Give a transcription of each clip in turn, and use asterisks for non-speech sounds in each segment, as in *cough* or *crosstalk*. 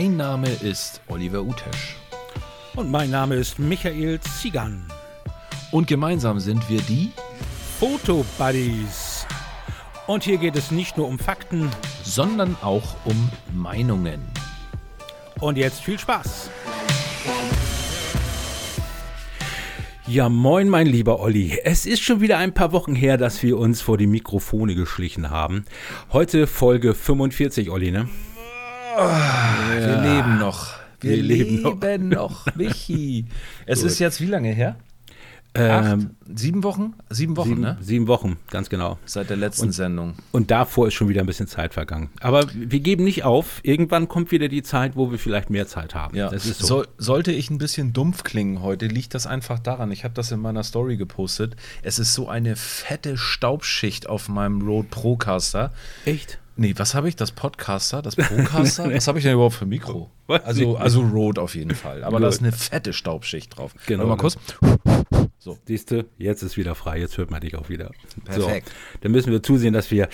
Mein Name ist Oliver Utesch. Und mein Name ist Michael Zigan. Und gemeinsam sind wir die Foto Buddies. Und hier geht es nicht nur um Fakten, sondern auch um Meinungen. Und jetzt viel Spaß. Ja, moin, mein lieber Olli. Es ist schon wieder ein paar Wochen her, dass wir uns vor die Mikrofone geschlichen haben. Heute Folge 45, Olli, ne? Ja. Wir leben noch. Wir, wir leben, leben noch. noch. Michi. *laughs* Es Gut. ist jetzt wie lange her? Ähm, sieben Wochen? Sieben Wochen, sieben, ne? Sieben Wochen, ganz genau. Seit der letzten und, Sendung. Und davor ist schon wieder ein bisschen Zeit vergangen. Aber wir geben nicht auf. Irgendwann kommt wieder die Zeit, wo wir vielleicht mehr Zeit haben. Ja. Das ist so. so sollte ich ein bisschen dumpf klingen heute, liegt das einfach daran. Ich habe das in meiner Story gepostet. Es ist so eine fette Staubschicht auf meinem Rode Procaster. Echt? Nee, was habe ich? Das Podcaster? Das *laughs* Procaster? was habe ich denn überhaupt für Mikro? Also, also Rode auf jeden Fall. Aber da ist eine fette Staubschicht drauf. Genau. Mal kurz. So. Siehst du, jetzt ist wieder frei, jetzt hört man dich auch wieder. Perfekt. So, dann müssen wir zusehen, dass wir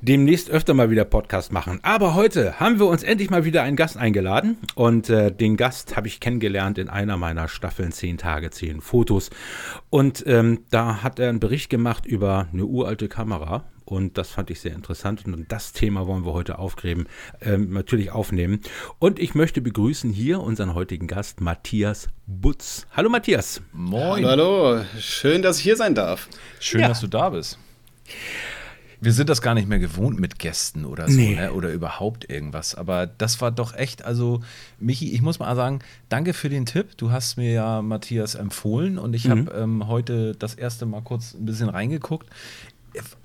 demnächst öfter mal wieder Podcast machen. Aber heute haben wir uns endlich mal wieder einen Gast eingeladen. Und äh, den Gast habe ich kennengelernt in einer meiner Staffeln 10 Tage, 10 Fotos. Und ähm, da hat er einen Bericht gemacht über eine uralte Kamera. Und das fand ich sehr interessant. Und das Thema wollen wir heute aufgräben, ähm, natürlich aufnehmen. Und ich möchte begrüßen hier unseren heutigen Gast, Matthias Butz. Hallo Matthias. Moin. Hallo, hallo. Schön, dass ich hier sein darf. Schön, ja. dass du da bist. Wir sind das gar nicht mehr gewohnt mit Gästen oder so, Nee. ne? oder überhaupt irgendwas. Aber das war doch echt, also Michi, ich muss mal sagen, danke für den Tipp. Du hast mir ja Matthias empfohlen und ich Mhm. habe ähm, heute das erste Mal kurz ein bisschen reingeguckt.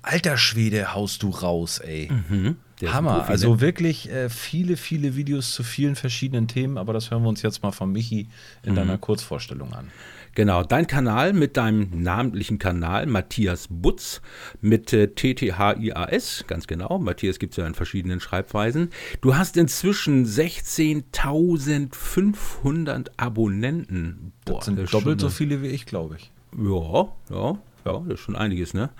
Alter Schwede, haust du raus, ey. Mhm. Hammer. Profi, also ne? wirklich äh, viele, viele Videos zu vielen verschiedenen Themen, aber das hören wir uns jetzt mal von Michi in Mhm. deiner Kurzvorstellung an. Genau, dein Kanal mit deinem namentlichen Kanal, Matthias Butz, mit äh, TTHIAS, ganz genau. Matthias gibt es ja in verschiedenen Schreibweisen. Du hast inzwischen 16.500 Abonnenten. Das sind doppelt so schon viele wie ich, glaube ich. Ja, ja. Ja, das ist schon einiges, ne?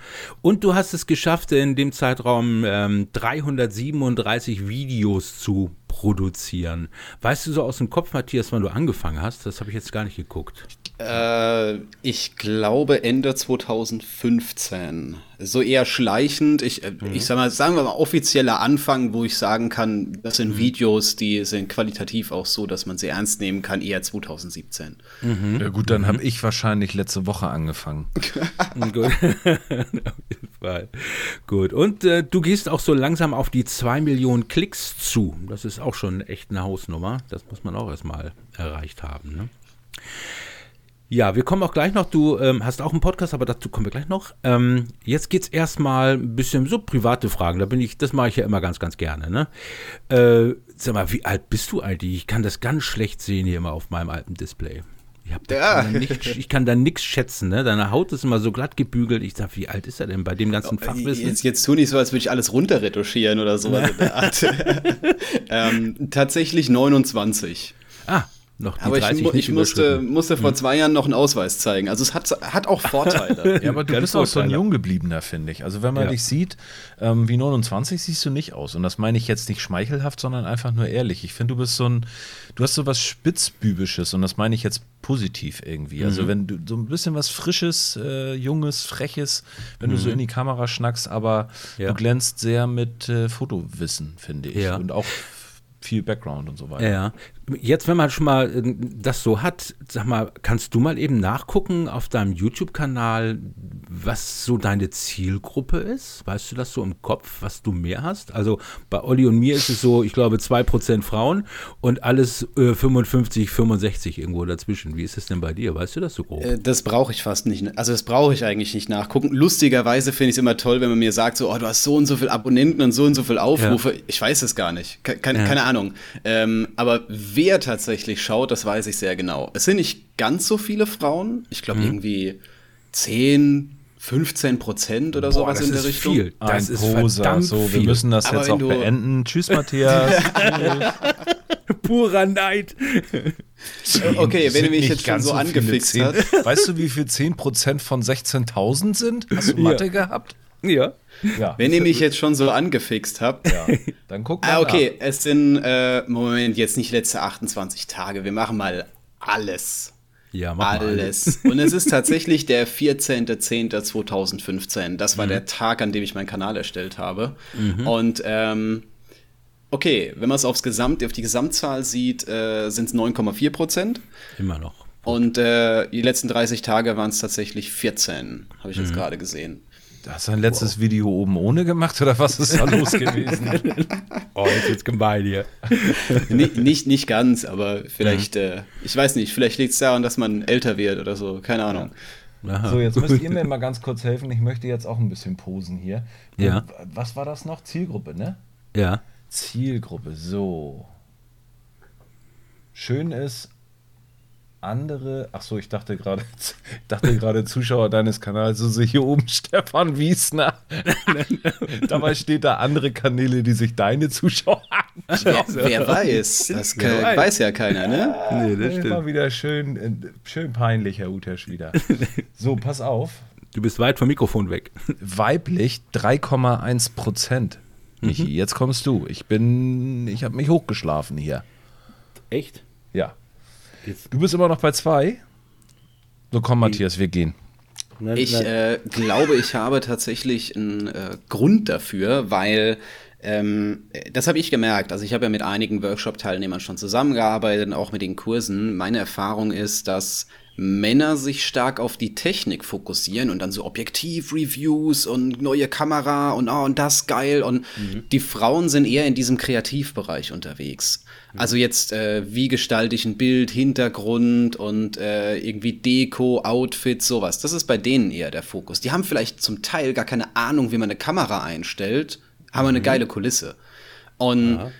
Und du hast es geschafft, in dem Zeitraum ähm, 337 Videos zu produzieren. Weißt du so aus dem Kopf, Matthias, wann du angefangen hast? Das habe ich jetzt gar nicht geguckt. Äh, ich glaube Ende 2015. So eher schleichend. Ich, äh, ich sag mal, sagen wir mal offizieller Anfang, wo ich sagen kann, das sind Videos, die sind qualitativ auch so, dass man sie ernst nehmen kann, eher 2017. Ja gut, dann habe ich wahrscheinlich letzte Woche angefangen. *laughs* Gut. *laughs* auf jeden Fall. Gut. Und äh, du gehst auch so langsam auf die 2 Millionen Klicks zu. Das ist auch schon echt eine Hausnummer. Das muss man auch erstmal erreicht haben. Ne? Ja, wir kommen auch gleich noch. Du ähm, hast auch einen Podcast, aber dazu kommen wir gleich noch. Ähm, jetzt geht es erstmal ein bisschen so private Fragen. Da bin ich, das mache ich ja immer ganz, ganz gerne. Ne? Äh, sag mal, wie alt bist du eigentlich? Ich kann das ganz schlecht sehen hier immer auf meinem alten Display. Ich, hab Ja. kann nicht, ich kann da nichts schätzen, ne? Deine Haut ist immer so glatt gebügelt. Ich sag, wie alt ist er denn bei dem ganzen Fachwissen? Jetzt, jetzt tu nicht so, als würde ich alles runterretuschieren oder sowas in der *laughs* Art. *laughs* ähm, tatsächlich 29. Ah, noch die Aber ich, 30 mu nicht ich musste, musste vor zwei Jahren noch einen Ausweis zeigen. Also es hat, hat auch Vorteile. *laughs* Ja, aber du Ganz bist auch so ein. Junggebliebener, finde ich. Also wenn man Ja. dich sieht, ähm, wie 29 siehst du nicht aus. Und das meine ich jetzt nicht schmeichelhaft, sondern einfach nur ehrlich. Ich finde, du bist so ein, du hast so was Spitzbübisches und das meine ich jetzt positiv irgendwie. Also Mhm. wenn du so ein bisschen was Frisches, äh, Junges, Freches, wenn du so in die Kamera schnackst, aber Mhm. Ja. du glänzt sehr mit äh, Fotowissen, finde ich. Ja. Und auch viel Background und so weiter. Ja, jetzt, wenn man schon mal äh, das so hat, sag mal, kannst du mal eben nachgucken auf deinem YouTube-Kanal, was so deine Zielgruppe ist? Weißt du das so im Kopf, was du mehr hast? Also bei Olli und mir ist es so, ich glaube, 2% Frauen und alles äh, 55, 65 irgendwo dazwischen. Wie ist es denn bei dir? Weißt du das so grob? Äh, Das brauche ich fast nicht. Also das brauche ich eigentlich nicht nachgucken. Lustigerweise finde ich es immer toll, wenn man mir sagt, so, oh, du hast so und so viele Abonnenten und so und so viele Aufrufe. Ich weiß es gar nicht. Ke keine, Ja. keine Ahnung. Ähm, aber wer tatsächlich schaut, das weiß ich sehr genau. Es sind nicht ganz so viele Frauen. Ich Mhm. glaube irgendwie 10, 15 Prozent oder Boah, sowas das in der ist Richtung. viel. Das Ein ist Poser. verdammt So, wir müssen das Aber jetzt auch beenden. *laughs* Tschüss, Matthias. *laughs* Purer Neid. Okay, wenn du mich jetzt schon ganz so angefixt 10. hast. Weißt du, wie viel 10% von 16.000 sind? Hast du Mathe gehabt? Ja. Ja. *laughs* Wenn ihr mich jetzt schon so angefixt habt. Ja. Dann guck mal. Ah, okay, nach. es sind, äh, Moment, jetzt nicht letzte 28 Tage. Wir machen mal alles. Ja, mach alles. Mal. Und es ist *laughs* tatsächlich der 14.10.2015. Das war mhm. der Tag, an dem ich meinen Kanal erstellt habe. Mhm. Und ähm, okay, wenn man es aufs Gesamt, auf die Gesamtzahl sieht, äh, sind es 9,4 Prozent. Immer noch. Und äh, die letzten 30 Tage waren es tatsächlich 14, habe ich mhm. jetzt gerade gesehen. Hast du ein letztes wow. Video oben ohne gemacht oder was ist da *laughs* los gewesen? oh, jetzt wird's gemein hier. nicht, nicht, nicht ganz, aber vielleicht, mhm. äh, ich weiß nicht, vielleicht liegt es daran, dass man älter wird oder so, keine Ahnung. Aha. So, jetzt müsst ihr mir *laughs* mal ganz kurz helfen. Ich möchte jetzt auch ein bisschen posen hier. Ja. Was war das noch? Zielgruppe, ne? Ja. Zielgruppe, so. Schön ist, andere, ach so, ich dachte gerade, *laughs* dachte gerade Zuschauer deines Kanals, so hier oben *laughs* Stefan Wiesner. *laughs* Dabei steht da andere Kanäle, die sich deine Zuschauer anschauen. Wer weiß, das kann, weiß. weiß. ja keiner, ne? Nee, das stimmt. Immer wieder schön, äh, schön peinlich, Herr Utesch wieder. So, pass auf. Du bist weit vom Mikrofon weg. Weiblich 3,1 Prozent. Michi, mhm. jetzt kommst du. Ich bin, ich habe mich hochgeschlafen hier. Echt? Ja. Du bist immer noch bei zwei. So komm, Matthias, wir gehen. Ich äh, glaube, ich habe tatsächlich einen äh, Grund dafür, weil ähm, das habe ich gemerkt. Also ich habe ja mit einigen Workshop-Teilnehmern schon zusammengearbeitet, auch mit den Kursen. Meine Erfahrung ist, dass Männer sich stark auf die Technik fokussieren und dann so Objektiv-Reviews und neue Kamera und oh, und das geil und mhm. die Frauen sind eher in diesem Kreativbereich unterwegs. Mhm. Also jetzt, äh, wie gestalte ich ein Bild, Hintergrund und äh, irgendwie Deko, Outfits, sowas. Das ist bei denen eher der Fokus. Die haben vielleicht zum Teil gar keine Ahnung, wie man eine Kamera einstellt, haben mhm. eine geile Kulisse. Und ja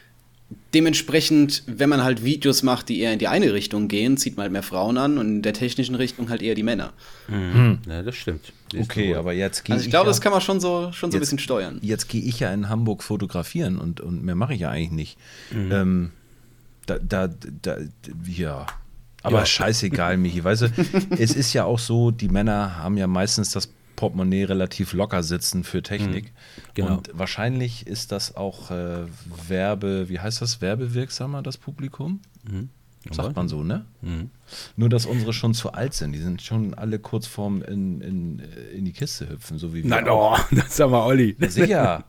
dementsprechend, wenn man halt Videos macht, die eher in die eine Richtung gehen, zieht man halt mehr Frauen an und in der technischen Richtung halt eher die Männer. Mhm. Ja, das stimmt. Siehst okay, aber jetzt gehe Also ich, ich glaube, ja, das kann man schon so, schon so jetzt, ein bisschen steuern. Jetzt gehe ich ja in Hamburg fotografieren und, und mehr mache ich ja eigentlich nicht. Mhm. Ähm, da, da, da, ja. Aber ja. scheißegal, Michi. Weißt du, *laughs* es ist ja auch so, die Männer haben ja meistens das Portemonnaie relativ locker sitzen für Technik. Mhm, genau. Und wahrscheinlich ist das auch äh, Werbe, wie heißt das, werbewirksamer, das Publikum? Mhm. Sagt man so, ne? Mhm. Nur, dass unsere schon zu alt sind. Die sind schon alle kurz vorm in, in, in die Kiste hüpfen, so wie wir. Nein, oh, *laughs* das ist aber Olli. Sicher.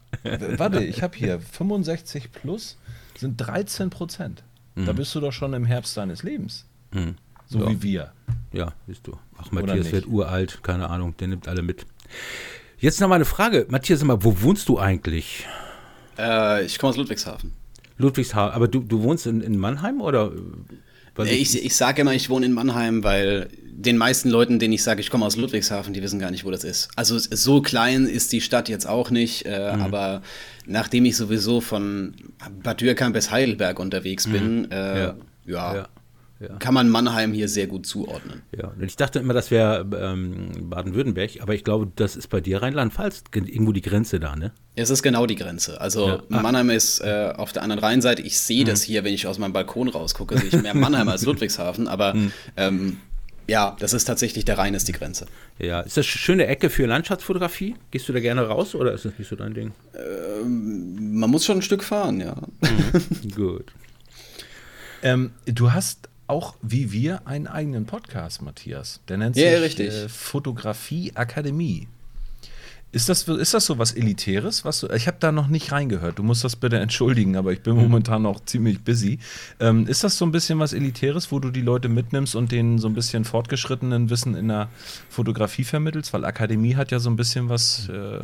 Warte, ich habe hier 65 plus sind 13 Prozent. Da mhm. bist du doch schon im Herbst deines Lebens. Mhm. So ja. wie wir. Ja, bist du. Ach, Matthias wird uralt, keine Ahnung, der nimmt alle mit. Jetzt noch mal eine Frage. Matthias, mal, wo wohnst du eigentlich? Äh, ich komme aus Ludwigshafen. Ludwigshafen, aber du, du wohnst in, in Mannheim oder? Ich, ich sage immer, ich wohne in Mannheim, weil den meisten Leuten, denen ich sage, ich komme aus Ludwigshafen, die wissen gar nicht, wo das ist. Also so klein ist die Stadt jetzt auch nicht, äh, mhm. aber nachdem ich sowieso von Bad Dürkheim bis Heidelberg unterwegs bin, mhm. äh, ja. ja. ja ja. kann man Mannheim hier sehr gut zuordnen. Ja, ich dachte immer, das wäre ähm, Baden-Württemberg, aber ich glaube, das ist bei dir Rheinland-Pfalz irgendwo die Grenze da, ne? Es ist genau die Grenze. Also ja. ah. Mannheim ist äh, auf der anderen Rheinseite. Ich sehe mhm. das hier, wenn ich aus meinem Balkon rausgucke, sehe ich mehr Mannheim als *laughs* Ludwigshafen, aber mhm. ähm, ja, das ist tatsächlich der Rhein ist die Grenze. Ja, ist das eine schöne Ecke für Landschaftsfotografie? Gehst du da gerne raus oder ist das nicht so dein Ding? Ähm, man muss schon ein Stück fahren, ja. Mhm. *laughs* Gut. Ähm, du hast auch wie wir einen eigenen Podcast, Matthias. Der nennt sich ja, äh, Fotografie Akademie. Ist das, ist das so was Elitäres? Was du, ich habe da noch nicht reingehört. Du musst das bitte entschuldigen, aber ich bin mhm. momentan noch ziemlich busy. Ähm, ist das so ein bisschen was Elitäres, wo du die Leute mitnimmst und denen so ein bisschen fortgeschrittenen Wissen in der Fotografie vermittelst? Weil Akademie hat ja so ein bisschen was äh,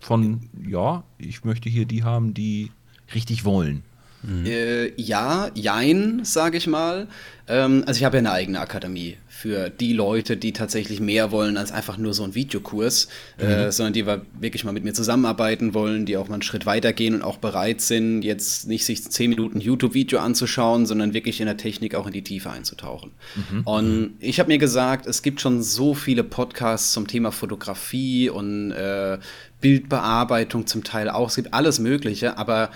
von, ja, ich möchte hier die haben, die richtig wollen. Mhm. Äh, ja, jein, sage ich mal. Ähm, also ich habe ja eine eigene Akademie für die Leute, die tatsächlich mehr wollen als einfach nur so ein Videokurs, äh, mhm. äh, sondern die wirklich mal mit mir zusammenarbeiten wollen, die auch mal einen Schritt weitergehen und auch bereit sind, jetzt nicht sich zehn Minuten YouTube-Video anzuschauen, sondern wirklich in der Technik auch in die Tiefe einzutauchen. Mhm. Und ich habe mir gesagt, es gibt schon so viele Podcasts zum Thema Fotografie und äh, Bildbearbeitung zum Teil auch. Es gibt alles Mögliche, aber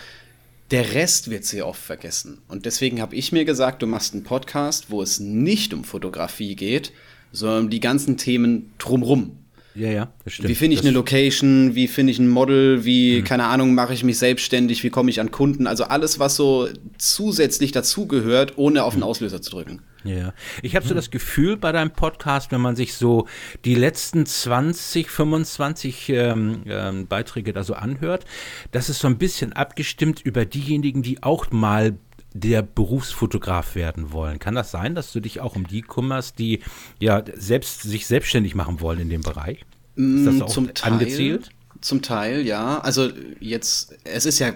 der Rest wird sehr oft vergessen. Und deswegen habe ich mir gesagt, du machst einen Podcast, wo es nicht um Fotografie geht, sondern um die ganzen Themen drumrum. Ja, ja, das stimmt. Wie finde ich das eine Location? Wie finde ich ein Model? Wie, mhm. keine Ahnung, mache ich mich selbstständig? Wie komme ich an Kunden? Also alles, was so zusätzlich dazugehört, ohne auf den mhm. Auslöser zu drücken. Ja, ich habe so das Gefühl bei deinem Podcast, wenn man sich so die letzten 20, 25 ähm, ähm, Beiträge da so anhört, dass es so ein bisschen abgestimmt über diejenigen, die auch mal der Berufsfotograf werden wollen. Kann das sein, dass du dich auch um die kümmerst, die ja selbst sich selbstständig machen wollen in dem Bereich? Ist das mm, auch zum Teil, angezielt? Zum Teil, ja. Also jetzt, es ist ja,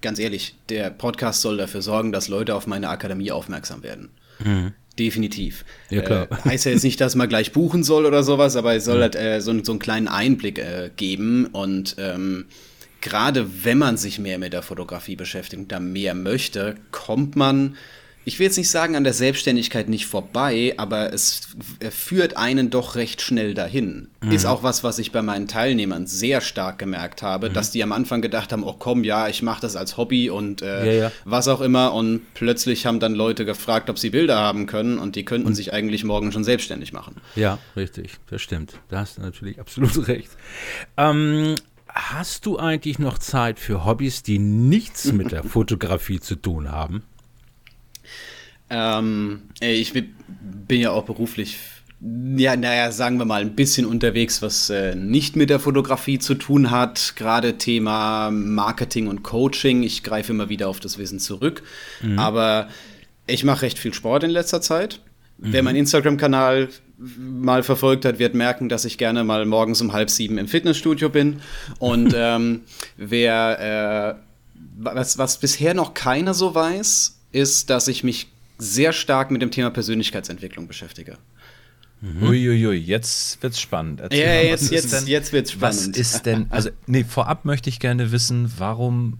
ganz ehrlich, der Podcast soll dafür sorgen, dass Leute auf meine Akademie aufmerksam werden. Mhm. Definitiv. Ja, klar. Äh, heißt ja jetzt nicht, dass man gleich buchen soll oder sowas, aber es soll mhm. halt äh, so, so einen kleinen Einblick äh, geben und ähm, gerade wenn man sich mehr mit der Fotografie beschäftigt und da mehr möchte, kommt man, ich will jetzt nicht sagen, an der Selbstständigkeit nicht vorbei, aber es führt einen doch recht schnell dahin. Mhm. Ist auch was, was ich bei meinen Teilnehmern sehr stark gemerkt habe, mhm. dass die am Anfang gedacht haben, oh komm, ja, ich mache das als Hobby und äh, ja, ja. was auch immer. Und plötzlich haben dann Leute gefragt, ob sie Bilder haben können und die könnten und sich eigentlich morgen schon selbstständig machen. Ja, richtig, das stimmt. Da hast du natürlich absolut *laughs* recht. Ähm, Hast du eigentlich noch Zeit für Hobbys, die nichts mit der *laughs* Fotografie zu tun haben? Ähm, ich bin ja auch beruflich, ja, naja, sagen wir mal, ein bisschen unterwegs, was äh, nicht mit der Fotografie zu tun hat. Gerade Thema Marketing und Coaching. Ich greife immer wieder auf das Wissen zurück. Mhm. Aber ich mache recht viel Sport in letzter Zeit. Mhm. Wer meinen Instagram-Kanal mal verfolgt hat, wird merken, dass ich gerne mal morgens um halb sieben im Fitnessstudio bin. Und *laughs* ähm, wer, äh, was, was bisher noch keiner so weiß, ist, dass ich mich sehr stark mit dem Thema Persönlichkeitsentwicklung beschäftige. Mhm. Uiuiui, jetzt wird's spannend. Erzähl ja, mal, jetzt, jetzt, denn, jetzt wird's spannend. Was ist denn, also, nee, vorab möchte ich gerne wissen, warum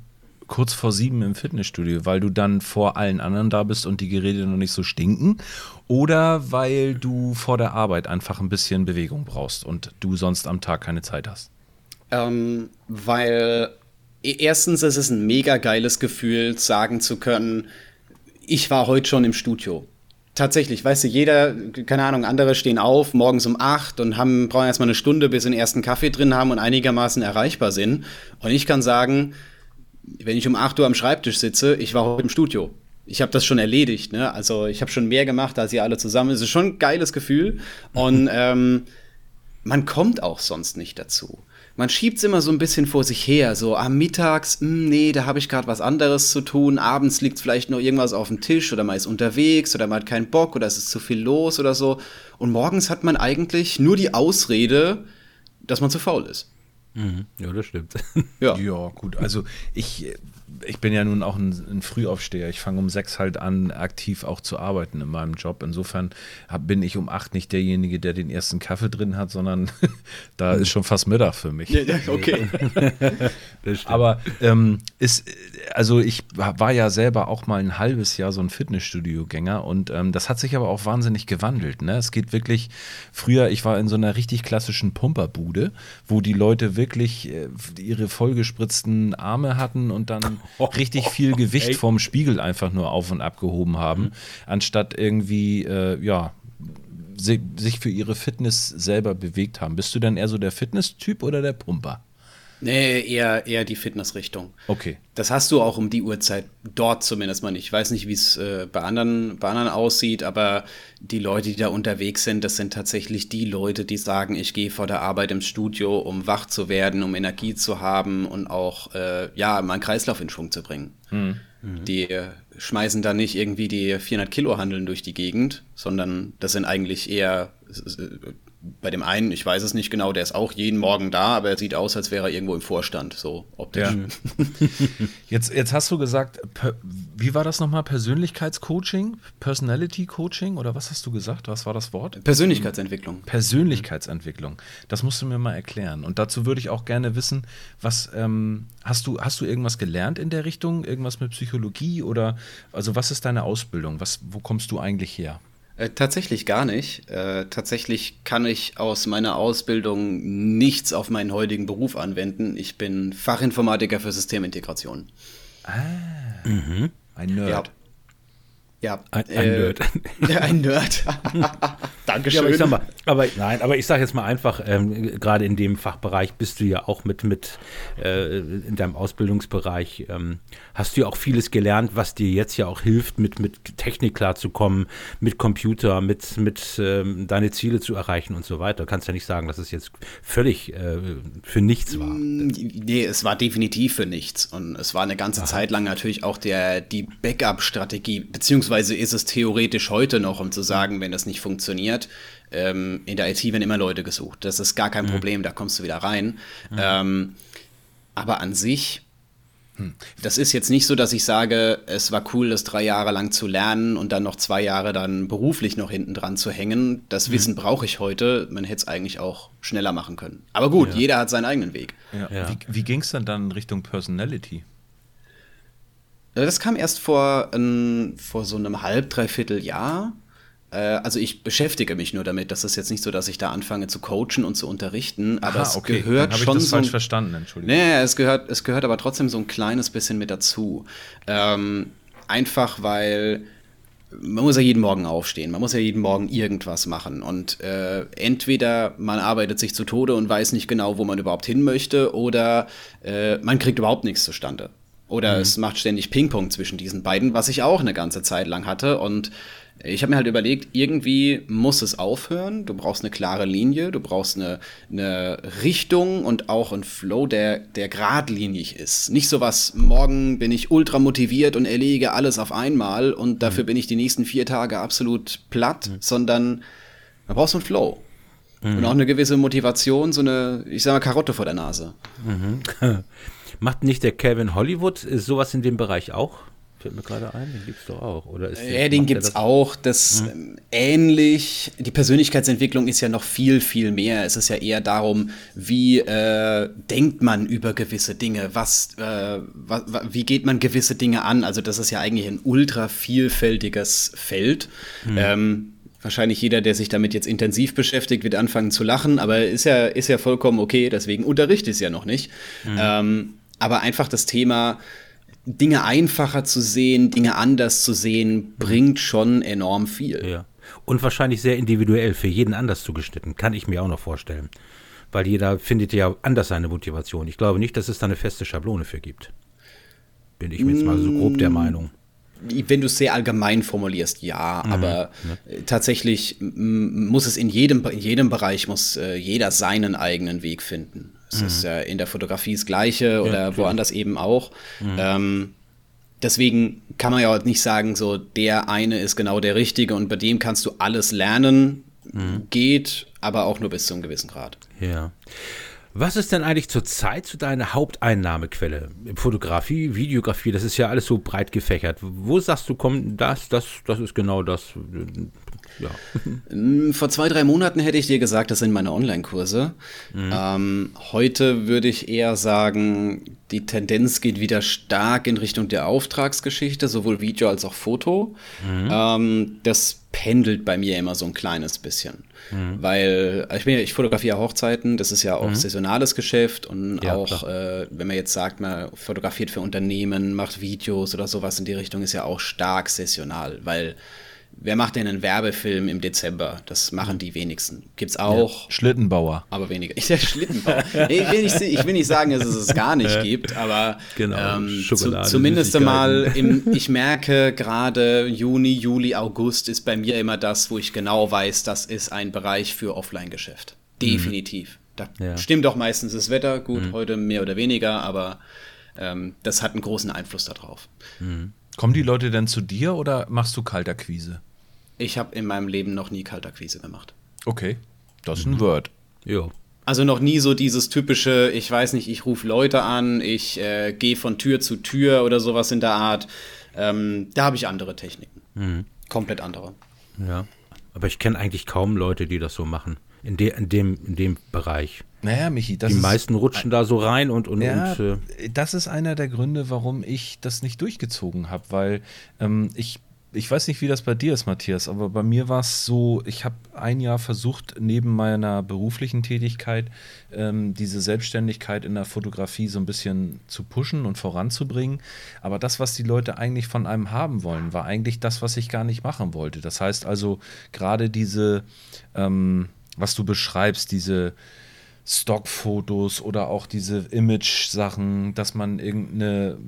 kurz vor sieben im Fitnessstudio, weil du dann vor allen anderen da bist und die Geräte noch nicht so stinken? Oder weil du vor der Arbeit einfach ein bisschen Bewegung brauchst und du sonst am Tag keine Zeit hast? Ähm, weil e-, erstens ist es ein mega geiles Gefühl, sagen zu können, ich war heute schon im Studio. Tatsächlich, weißt du, jeder, keine Ahnung, andere stehen auf morgens um acht und haben, brauchen erstmal eine Stunde, bis sie den ersten Kaffee drin haben und einigermaßen erreichbar sind. Und ich kann sagen, wenn ich um 8 Uhr am Schreibtisch sitze, ich war heute im Studio. Ich habe das schon erledigt, ne? Also ich habe schon mehr gemacht als ihr alle zusammen. Es ist schon ein geiles Gefühl. Und *laughs* ähm, man kommt auch sonst nicht dazu. Man schiebt es immer so ein bisschen vor sich her, so am ah, Mittags, mh, hm, nee, da habe ich gerade was anderes zu tun, abends liegt vielleicht noch irgendwas auf dem Tisch oder man ist unterwegs oder man hat keinen Bock oder es ist zu viel los oder so. Und morgens hat man eigentlich nur die Ausrede, dass man zu faul ist. Mhm. Ja, das stimmt. Ja. ja, gut. Also ich, ich bin ja nun auch ein, ein Frühaufsteher. Ich fange um sechs halt an, aktiv auch zu arbeiten in meinem Job. Insofern hab, bin ich um acht nicht derjenige, der den ersten Kaffee drin hat, sondern *laughs* da ist schon fast Mittag für mich. Ja, okay. *laughs* Aber ähm, ist, also ich war ja selber auch mal ein halbes Jahr so ein Fitnessstudio-Gänger und ähm, das hat sich aber auch wahnsinnig gewandelt. Ne? Es geht wirklich, früher, ich war in so einer richtig klassischen Pumperbude, wo die Leute wirklich äh, ihre vollgespritzten Arme hatten und dann *laughs* *laughs* richtig viel Gewicht okay. vom Spiegel einfach nur auf und ab gehoben haben, mhm. anstatt irgendwie, äh, ja, sich für ihre Fitness selber bewegt haben. Bist du denn eher so der Fitness-Typ oder der Pumper? Nee, eher, eher die Fitnessrichtung. Okay. Das hast du auch um die Uhrzeit dort zumindest mal nicht. Ich weiß nicht, wie es äh, bei, anderen, bei anderen aussieht, aber die Leute, die da unterwegs sind, das sind tatsächlich die Leute, die sagen, ich gehe vor der Arbeit im Studio, um wach zu werden, um Energie zu haben und auch, äh, ja, meinen Kreislauf in Schwung zu bringen. Mhm. Die äh, schmeißen da nicht irgendwie die 400 Kilo Handeln durch die Gegend, sondern das sind eigentlich eher bei dem einen, ich weiß es nicht genau, der ist auch jeden Morgen da, aber er sieht aus, als wäre er irgendwo im Vorstand, so optisch. Ja. *laughs* jetzt, jetzt hast du gesagt, wie war das nochmal? Persönlichkeitscoaching? Personality Coaching? Oder was hast du gesagt? Was war das Wort? Persönlichkeitsentwicklung. Persönlichkeitsentwicklung. Das musst du mir mal erklären. Und dazu würde ich auch gerne wissen, was ähm, hast du, hast du irgendwas gelernt in der Richtung? Irgendwas mit Psychologie? Oder also was ist deine Ausbildung? Was, wo kommst du eigentlich her? Äh, tatsächlich gar nicht. Äh, tatsächlich kann ich aus meiner Ausbildung nichts auf meinen heutigen Beruf anwenden. Ich bin Fachinformatiker für Systemintegration. Ah, mhm. ein Nerd. Ja. Ja, ein, ein äh, Nerd. *laughs* ein Nerd. *laughs* Dankeschön. Ja, aber ich sag mal, aber nein, aber ich sage jetzt mal einfach, ähm, gerade in dem Fachbereich bist du ja auch mit, mit äh, in deinem Ausbildungsbereich, ähm, hast du ja auch vieles gelernt, was dir jetzt ja auch hilft, mit, mit Technik klarzukommen, mit Computer, mit, mit ähm, deine Ziele zu erreichen und so weiter. Du kannst ja nicht sagen, dass es jetzt völlig äh, für nichts war. Mm, nee, es war definitiv für nichts. Und es war eine ganze Aha. Zeit lang natürlich auch der, die Backup-Strategie, beziehungsweise ist es theoretisch heute noch, um zu sagen, wenn das nicht funktioniert, ähm, in der IT werden immer Leute gesucht. Das ist gar kein mhm. Problem, da kommst du wieder rein. Mhm. Ähm, aber an sich, hm. das ist jetzt nicht so, dass ich sage, es war cool, das drei Jahre lang zu lernen und dann noch zwei Jahre dann beruflich noch hinten dran zu hängen. Das mhm. Wissen brauche ich heute. Man hätte es eigentlich auch schneller machen können. Aber gut, ja. jeder hat seinen eigenen Weg. Ja. Ja. Wie, wie ging es dann dann Richtung Personality? Das kam erst vor, ähm, vor so einem halb, dreiviertel Jahr. Äh, also ich beschäftige mich nur damit. Das ist jetzt nicht so, dass ich da anfange zu coachen und zu unterrichten, aber Aha, es okay. gehört Dann schon ich das so. falsch verstanden, Entschuldigung. Nee, es gehört, es gehört aber trotzdem so ein kleines bisschen mit dazu. Ähm, einfach weil man muss ja jeden Morgen aufstehen, man muss ja jeden Morgen irgendwas machen. Und äh, entweder man arbeitet sich zu Tode und weiß nicht genau, wo man überhaupt hin möchte, oder äh, man kriegt überhaupt nichts zustande. Oder mhm. es macht ständig Ping-Pong zwischen diesen beiden, was ich auch eine ganze Zeit lang hatte. Und ich habe mir halt überlegt, irgendwie muss es aufhören. Du brauchst eine klare Linie, du brauchst eine, eine Richtung und auch einen Flow, der, der geradlinig ist. Nicht so was, morgen bin ich ultra motiviert und erlege alles auf einmal und dafür mhm. bin ich die nächsten vier Tage absolut platt, mhm. sondern man braucht so einen Flow. Mhm. Und auch eine gewisse Motivation, so eine, ich sag mal, Karotte vor der Nase. *laughs* Mhm. Macht nicht der Kevin Hollywood sowas in dem Bereich auch? Fällt mir gerade ein, den gibt es doch auch. Oder ist ja, den gibt es auch. Das hm? ähnlich. Die Persönlichkeitsentwicklung ist ja noch viel, viel mehr. Es ist ja eher darum, wie äh, denkt man über gewisse Dinge? Was, äh, was, wie geht man gewisse Dinge an? Also, das ist ja eigentlich ein ultra vielfältiges Feld. Hm. Ähm, wahrscheinlich jeder, der sich damit jetzt intensiv beschäftigt, wird anfangen zu lachen, aber ist ja, ist ja vollkommen okay, deswegen unterrichte ich es ja noch nicht. Mhm. Ähm, aber einfach das Thema, Dinge einfacher zu sehen, Dinge anders zu sehen, bringt schon enorm viel. Ja. Und wahrscheinlich sehr individuell, für jeden anders zugeschnitten, kann ich mir auch noch vorstellen. Weil jeder findet ja anders seine Motivation. Ich glaube nicht, dass es da eine feste Schablone für gibt. Bin ich mir jetzt mal so grob der mm, Meinung. Wenn du es sehr allgemein formulierst, ja, mhm, aber ja. Äh, tatsächlich muss es in jedem, in jedem Bereich muss äh, jeder seinen eigenen Weg finden. Es mhm. ist ja in der Fotografie das Gleiche oder ja, woanders eben auch. Mhm. Ähm, deswegen kann man ja auch nicht sagen, so der eine ist genau der Richtige und bei dem kannst du alles lernen. Mhm. Geht, aber auch nur bis zu einem gewissen Grad. Ja. Was ist denn eigentlich zurzeit zu deiner Haupteinnahmequelle? Fotografie, Videografie, das ist ja alles so breit gefächert. Wo sagst du, komm, das, das, das ist genau das, ja. *laughs* Vor zwei, drei Monaten hätte ich dir gesagt, das sind meine Online-Kurse. Mhm. Ähm, heute würde ich eher sagen, die Tendenz geht wieder stark in Richtung der Auftragsgeschichte, sowohl Video als auch Foto. Mhm. Ähm, das pendelt bei mir immer so ein kleines bisschen. Mhm. Weil ich, bin, ich fotografiere Hochzeiten, das ist ja auch mhm. saisonales Geschäft und ja, auch, äh, wenn man jetzt sagt, man fotografiert für Unternehmen, macht Videos oder sowas in die Richtung, ist ja auch stark saisonal, weil Wer macht denn einen Werbefilm im Dezember? Das machen die wenigsten. Gibt's auch. Ja, Schlittenbauer. Aber weniger. *laughs* Ich, Schlittenbauer. ich, will nicht, ich will nicht sagen, dass es es gar nicht gibt, aber genau, ähm, zu, zumindest einmal, *laughs* im, ich merke gerade Juni, Juli, August ist bei mir immer das, wo ich genau weiß, das ist ein Bereich für Offline-Geschäft. Mhm. Definitiv. Da ja. stimmt auch meistens das Wetter, gut, mhm. heute mehr oder weniger, aber ähm, das hat einen großen Einfluss darauf. Mhm. Kommen die Leute denn zu dir oder machst du Kaltakquise? Ich habe in meinem Leben noch nie Kaltakquise gemacht. Okay, das ist ein mhm. Word. Ja. Also noch nie so dieses typische, ich weiß nicht, ich rufe Leute an, ich äh, gehe von Tür zu Tür oder sowas in der Art. Ähm, da habe ich andere Techniken. Mhm. Komplett andere. Ja. Aber ich kenne eigentlich kaum Leute, die das so machen. In, de, in, dem, in dem Bereich. Naja, Michi, das Die meisten rutschen da so rein und. und, ja, und äh das ist einer der Gründe, warum ich das nicht durchgezogen habe, weil ähm, ich ich weiß nicht, wie das bei dir ist, Matthias, aber bei mir war es so, ich habe ein Jahr versucht, neben meiner beruflichen Tätigkeit ähm, diese Selbstständigkeit in der Fotografie so ein bisschen zu pushen und voranzubringen. Aber das, was die Leute eigentlich von einem haben wollen, war eigentlich das, was ich gar nicht machen wollte. Das heißt also, gerade diese, ähm, was du beschreibst, diese Stockfotos oder auch diese Image-Sachen, dass man irgendeine,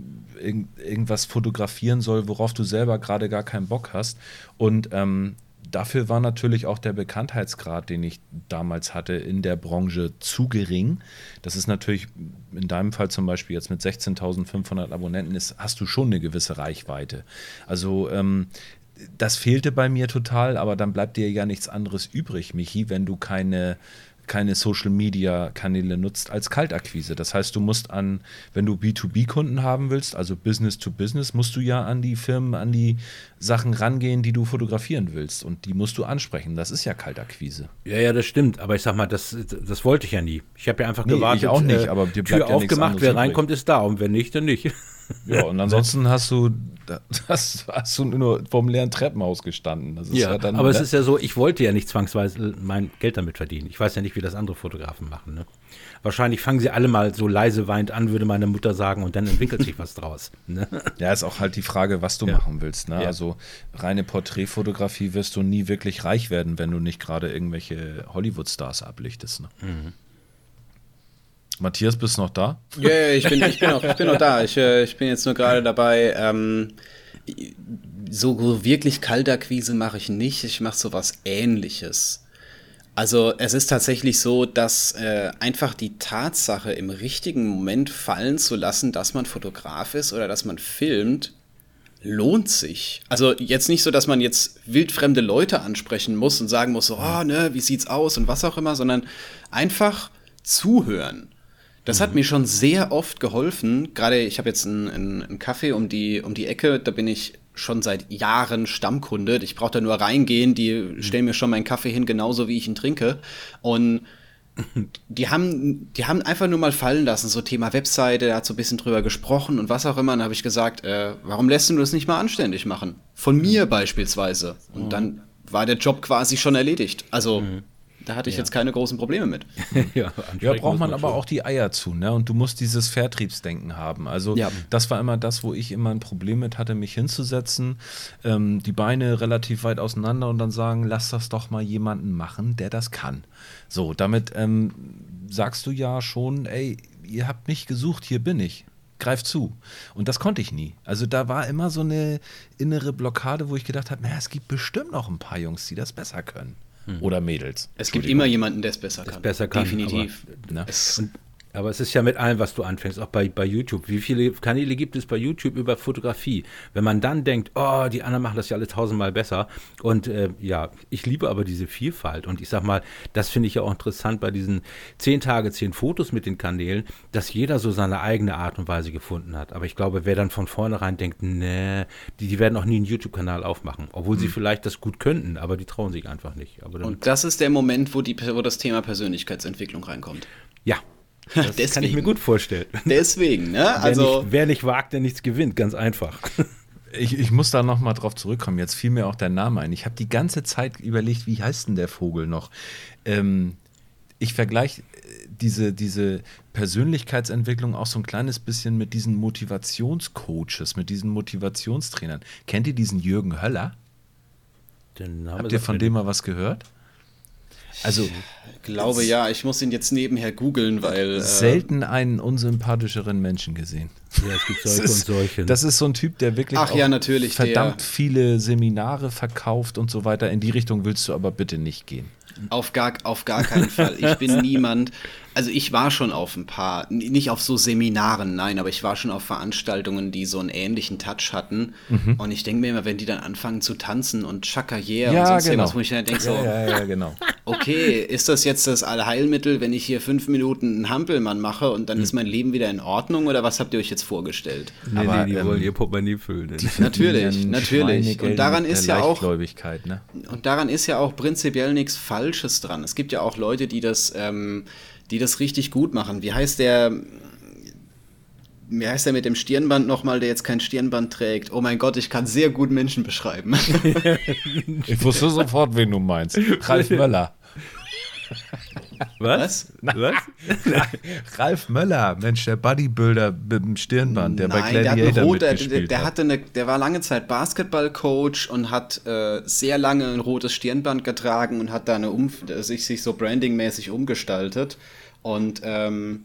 irgend, irgendwas fotografieren soll, worauf du selber gerade gar keinen Bock hast. Und ähm, dafür war natürlich auch der Bekanntheitsgrad, den ich damals hatte in der Branche, zu gering. Das ist natürlich in deinem Fall zum Beispiel jetzt mit 16.500 Abonnenten, ist, hast du schon eine gewisse Reichweite. Also ähm, das fehlte bei mir total, aber dann bleibt dir ja nichts anderes übrig, Michi, wenn du keine keine Social Media Kanäle nutzt als Kaltakquise. Das heißt, du musst an, wenn du B2B-Kunden haben willst, also Business to Business, musst du ja an die Firmen, an die Sachen rangehen, die du fotografieren willst. Und die musst du ansprechen. Das ist ja Kaltakquise. Ja, ja, das stimmt. Aber ich sag mal, das, das wollte ich ja nie. Ich habe ja einfach nee, gewartet. Ich auch nicht, äh, aber dir Tür ja aufgemacht, wer reinkommt, ist da. Und wenn nicht, dann nicht. *laughs* Ja, und *laughs* ansonsten hast du, hast, hast du nur vom leeren Treppenhaus gestanden. ja, ja dann, aber ne? es ist ja so, ich wollte ja nicht zwangsweise mein Geld damit verdienen. Ich weiß ja nicht, wie das andere Fotografen machen. Ne? Wahrscheinlich fangen sie alle mal so leise weint an, würde meine Mutter sagen, und dann entwickelt sich was draus. Ne? *laughs* Ja, ist auch halt die Frage, was du ja. machen willst. Ne? Ja. Also reine Porträtfotografie wirst du nie wirklich reich werden, wenn du nicht gerade irgendwelche Hollywood-Stars ablichtest. Ne? Mhm. Matthias, bist du noch da? Ja, yeah, ich, bin, ich, bin noch, ich bin noch da. Ich, äh, ich bin jetzt nur gerade dabei. Ähm, so wirklich Kaltakquise mache ich nicht. Ich mache so was ähnliches. Also es ist tatsächlich so, dass äh, einfach die Tatsache im richtigen Moment fallen zu lassen, dass man Fotograf ist oder dass man filmt, lohnt sich. Also jetzt nicht so, dass man jetzt wildfremde Leute ansprechen muss und sagen muss, so, oh, ne, wie sieht's aus und was auch immer, sondern einfach zuhören. Das hat mhm. mir schon sehr oft geholfen. Gerade ich habe jetzt einen, einen, Kaffee um die, um die Ecke, da bin ich schon seit Jahren Stammkunde. Ich brauche da nur reingehen, die mhm. stellen mir schon meinen Kaffee hin, genauso wie ich ihn trinke. Und *laughs* die haben, die haben einfach nur mal fallen lassen, so Thema Webseite, er hat so ein bisschen drüber gesprochen und was auch immer. Und dann habe ich gesagt, äh, warum lässt du das nicht mal anständig machen? Von mir beispielsweise. Und mhm. dann war der Job quasi schon erledigt. Also mhm. Da hatte ich ja. jetzt keine großen Probleme mit. *laughs* ja, ja braucht man aber auch die Eier zu, ne? Und du musst dieses Vertriebsdenken haben. Also ja. das war immer das, wo ich immer ein Problem mit hatte, mich hinzusetzen, ähm, die Beine relativ weit auseinander und dann sagen, lass das doch mal jemanden machen, der das kann. So, damit ähm, sagst du ja schon, ey, ihr habt mich gesucht, hier bin ich greif zu. Und das konnte ich nie. Also da war immer so eine innere Blockade, wo ich gedacht habe, naja, es gibt bestimmt noch ein paar Jungs, die das besser können. Hm. Oder Mädels. Es gibt immer jemanden, der es besser kann. Besser kann. Definitiv. Aber, ne? und, aber es ist ja mit allem, was du anfängst, auch bei, bei YouTube. Wie viele Kanäle gibt es bei YouTube über Fotografie? Wenn man dann denkt, oh, die anderen machen das ja alle tausendmal besser. Und äh, ja, ich liebe aber diese Vielfalt. Und ich sag mal, das finde ich ja auch interessant bei diesen zehn Tage, zehn Fotos mit den Kanälen, dass jeder so seine eigene Art und Weise gefunden hat. Aber ich glaube, wer dann von vornherein denkt, nee, die, die werden auch nie einen YouTube-Kanal aufmachen. Obwohl mhm. sie hm. vielleicht das gut könnten, aber die trauen sich einfach nicht. und das ist der Moment, wo, die, wo das Thema Persönlichkeitsentwicklung reinkommt. Ja, *laughs* das deswegen, kann ich mir gut vorstellen. *laughs* Deswegen, ne? Also wer nicht, wer nicht wagt, der nichts gewinnt, ganz einfach. *laughs* Ich, ich muss da nochmal drauf zurückkommen. Jetzt fiel mir auch der Name ein. Ich habe die ganze Zeit überlegt, wie heißt denn der Vogel noch? Ähm, ich vergleiche äh, diese, diese Persönlichkeitsentwicklung auch so ein kleines bisschen mit diesen Motivationscoaches, mit diesen Motivationstrainern. Kennt ihr diesen Jürgen Höller? Habt ihr von dem mal was gehört? Also, ich glaube ja, ich muss ihn jetzt nebenher googeln, weil. Äh, selten einen unsympathischeren Menschen gesehen. Ja, es gibt *laughs* solche ist, und solche. Das ist so ein Typ, der wirklich Ach, ja, natürlich, verdammt der. viele Seminare verkauft und so weiter. In die Richtung willst du aber bitte nicht gehen. Auf gar, auf gar keinen Fall. Ich bin *laughs* niemand. Also ich war schon auf ein paar, nicht auf so Seminaren, nein, aber ich war schon auf Veranstaltungen, die so einen ähnlichen Touch hatten. Mhm. Und ich denke mir immer, wenn die dann anfangen zu tanzen und Chaka yeah ja, und sonst genau. was, wo ich dann denke so, ja, ja, genau. *laughs* okay, ist das jetzt das Allheilmittel, wenn ich hier fünf Minuten einen Hampelmann mache und dann mhm. ist mein Leben wieder in Ordnung oder was habt ihr euch jetzt vorgestellt? Nee, aber, nee, die ähm, wollen ihr Portemonnaie füllen. Natürlich, natürlich. Und daran ist ja auch, ne? und daran ist ja auch prinzipiell nichts Falsches dran. Es gibt ja auch Leute, die das ähm, die das richtig gut machen. Wie heißt der? wie heißt der mit dem Stirnband nochmal, der jetzt kein Stirnband trägt? Oh mein Gott, ich kann sehr gut Menschen beschreiben. *laughs* ich wusste sofort, wen du meinst. Ralf *laughs* Möller. Was? Was? *laughs* Ralf Möller, Mensch, der Bodybuilder mit dem Stirnband, der Nein, bei Gladiator der, rot, der, der, der, hatte eine, der war lange Zeit Basketballcoach und hat äh, sehr lange ein rotes Stirnband getragen und hat da eine Umf sich, sich so brandingmäßig umgestaltet. Und ähm,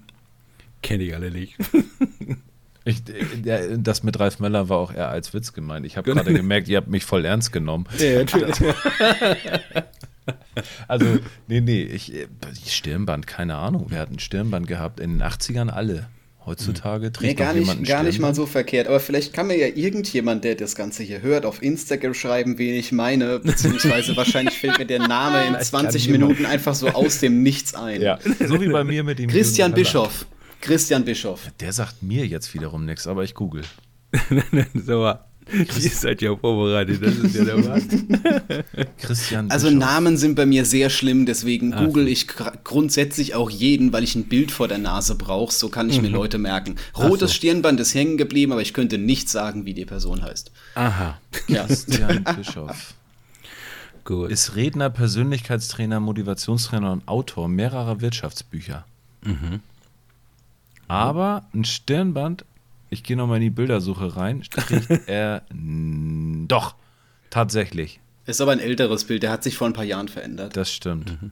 kenne ich alle nicht. *laughs* Ich, der, das mit Ralf Möller war auch eher als Witz gemeint. Ich habe gerade gemerkt, ihr habt mich voll ernst genommen. Ja, natürlich. *laughs* Also, nee, nee, ich, Stirnband, keine Ahnung. Wir hatten Stirnband gehabt in den 80ern alle. Heutzutage trägt nee, gar nicht, gar nicht mal so verkehrt. Aber vielleicht kann mir ja irgendjemand, der das Ganze hier hört, auf Instagram schreiben, wen ich meine. Beziehungsweise *laughs* wahrscheinlich fällt mir der Name in 20 Minuten einfach so aus dem Nichts ein. Ja, so wie bei mir mit dem. Christian Bischoff. Christian Bischoff. Der sagt mir jetzt wiederum nichts, aber ich google. *laughs* so, Ihr seid ja vorbereitet, das ist ja der Wahnsinn. *laughs* Christian. Also Namen sind bei mir sehr schlimm, deswegen Ach. google ich grundsätzlich auch jeden, weil ich ein Bild vor der Nase brauche. So kann ich mhm. mir Leute merken. Rotes so. Stirnband ist hängen geblieben, aber ich könnte nicht sagen, wie die Person heißt. Aha. Ja. Christian Bischoff. Gut. Ist Redner, Persönlichkeitstrainer, Motivationstrainer und Autor mehrerer Wirtschaftsbücher. Mhm. Aber ein Stirnband ich gehe nochmal in die Bildersuche rein. *laughs* er. Doch, tatsächlich. Ist aber ein älteres Bild, der hat sich vor ein paar Jahren verändert. Das stimmt. Mhm.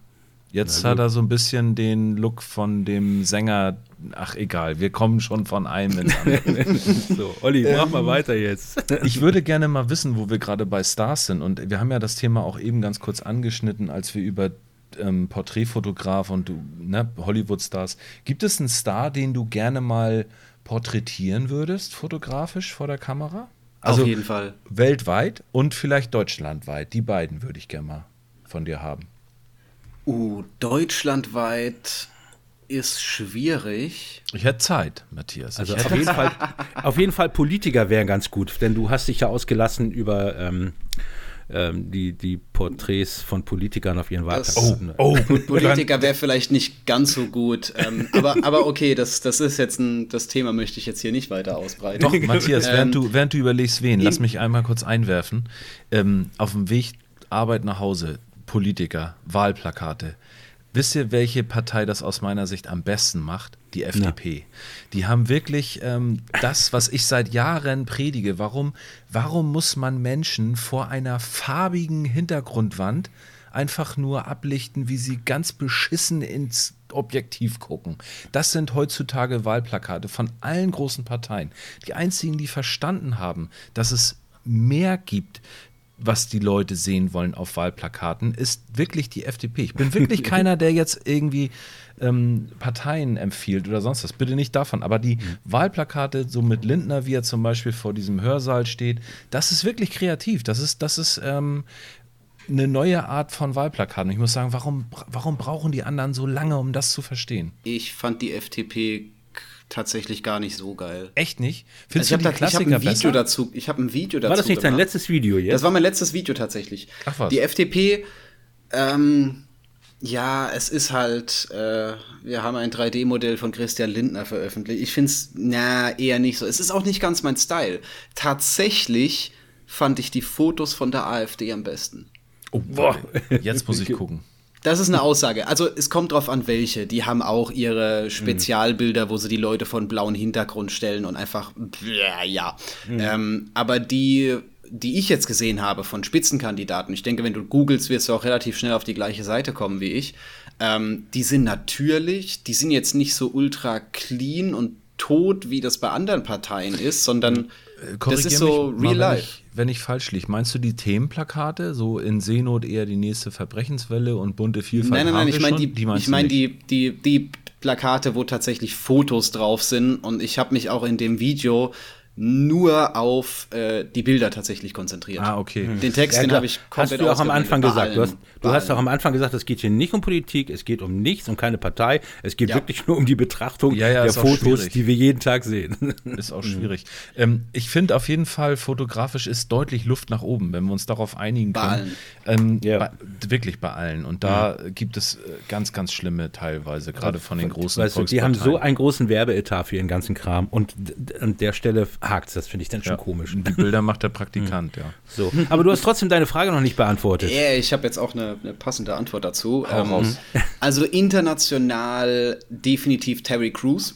Jetzt hat er so ein bisschen den Look von dem Sänger. Ach, egal, wir kommen schon von einem ins andere. *laughs* so, Olli, mach ähm, mal weiter jetzt. ich würde gerne mal wissen, wo wir gerade bei Stars sind. Und wir haben ja das Thema auch eben ganz kurz angeschnitten, als wir über ähm, Porträtfotograf und du, ne, Hollywood-Stars. Gibt es einen Star, den du gerne mal porträtieren würdest, fotografisch vor der Kamera? Also Auf jeden Fall. Weltweit und vielleicht deutschlandweit. Die beiden würde ich gerne mal von dir haben. Uh, deutschlandweit ist schwierig. Ich hätte Zeit, Matthias. Also auf jeden, Fall, auf jeden Fall Politiker wären ganz gut, denn du hast dich ja ausgelassen über ähm, ähm, die, die Porträts von Politikern auf ihren Wahlplakaten. Oh, oh. Politiker wäre vielleicht nicht ganz so gut, ähm, aber, aber okay, das, das ist jetzt ein, das Thema möchte ich jetzt hier nicht weiter ausbreiten. Doch, Matthias, während, ähm, du, während du überlegst, wen, lass mich einmal kurz einwerfen. Ähm, auf dem Weg Arbeit nach Hause, Politiker, Wahlplakate. Wisst ihr, welche Partei das aus meiner Sicht am besten macht? Die FDP. Ja. Die haben wirklich ähm, das, was ich seit Jahren predige. Warum, warum muss man Menschen vor einer farbigen Hintergrundwand einfach nur ablichten, wie sie ganz beschissen ins Objektiv gucken. Das sind heutzutage Wahlplakate von allen großen Parteien. Die einzigen, die verstanden haben, dass es mehr gibt, was die Leute sehen wollen auf Wahlplakaten, ist wirklich die FDP. Ich bin wirklich *laughs* keiner, der jetzt irgendwie ähm, Parteien empfiehlt oder sonst was. Bitte nicht davon. Aber die mhm. Wahlplakate, so mit Lindner, wie er zum Beispiel vor diesem Hörsaal steht, das ist wirklich kreativ. Das ist, das ist ähm, eine neue Art von Wahlplakaten. Ich muss sagen, warum, warum brauchen die anderen so lange, um das zu verstehen? Ich fand die FDP tatsächlich gar nicht so geil. Echt nicht? Findest also ich hab ein Video besser? dazu. Ich habe ein Video dazu. War das nicht gemacht. dein letztes Video jetzt? Das war mein letztes Video tatsächlich. Ach was. Die FDP, ähm, ja, es ist halt, äh, wir haben ein 3D-Modell von Christian Lindner veröffentlicht. Ich finde es, na, eher nicht so. Es ist auch nicht ganz mein Style. Tatsächlich fand ich die Fotos von der AfD am besten. Oh, boah, jetzt muss ich *laughs* gucken. Das ist eine Aussage. Also es kommt drauf an, welche. Die haben auch ihre Spezialbilder, wo sie die Leute von blauen Hintergrund stellen und einfach, ja. Mhm. Ähm, aber die, die ich jetzt gesehen habe von Spitzenkandidaten, ich denke, wenn du googelst, wirst du auch relativ schnell auf die gleiche Seite kommen wie ich. Ähm, die sind natürlich, die sind jetzt nicht so ultra clean und tot, wie das bei anderen Parteien ist, sondern äh, das ist so real life wenn ich falsch liege. Meinst du die Themenplakate, so in Seenot eher die nächste Verbrechenswelle und bunte Vielfalt? Nein, nein, nein, ich meine die, die, ich mein die, die, die Plakate, wo tatsächlich Fotos drauf sind und ich habe mich auch in dem Video nur auf äh, die Bilder tatsächlich konzentriert. Ah, okay. Den Text, Ja, den habe ich komplett Hast du auch am. Anfang gesagt. Du hast, allen. du hast auch allen. am Anfang gesagt, es geht hier nicht um Politik, es geht um nichts, um keine Partei. Es geht Ja. wirklich nur um die Betrachtung Ja, ja, der Fotos, die wir jeden Tag sehen. *laughs* Ist auch schwierig. Ähm, ich finde auf jeden Fall, fotografisch ist deutlich Luft nach oben, wenn wir uns darauf einigen Bei können. Ähm, Ja. bei, wirklich bei allen. Und da gibt es äh, ganz, ganz schlimme teilweise, gerade von den großen Weißt du, die haben so einen großen Werbeetat für ihren ganzen Kram und an der Stelle hakt Das finde ich dann schon ja. komisch. Die Bilder macht der Praktikant, ja. So. Aber du hast trotzdem deine Frage noch nicht beantwortet. Ja, ich habe jetzt auch eine, eine passende Antwort dazu. Ähm. Also international definitiv Terry Crews.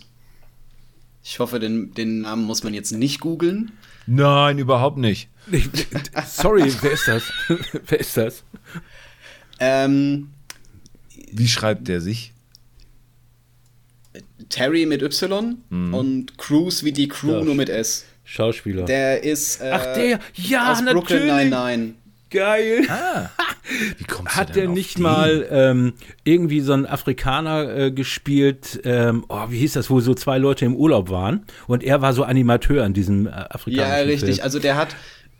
Ich hoffe, den, den Namen muss man jetzt nicht googeln. Nein, überhaupt nicht. Ich- Sorry, wer ist das? *laughs* wer ist das? Ähm, Wie schreibt der sich? Terry mit Y und Crews wie die Crew Ja. nur mit S. Schauspieler. Der ist äh, Ach, der, ja, aus Brooklyn natürlich. Nine-Nine. Geil. *laughs* Wie kommst Hat der nicht den? mal ähm, irgendwie so einen Afrikaner äh, gespielt? Ähm, oh, wie hieß das, wo so zwei Leute im Urlaub waren und er war so Animateur in diesem äh, afrikanischen Ja, richtig. Film. Also der hat,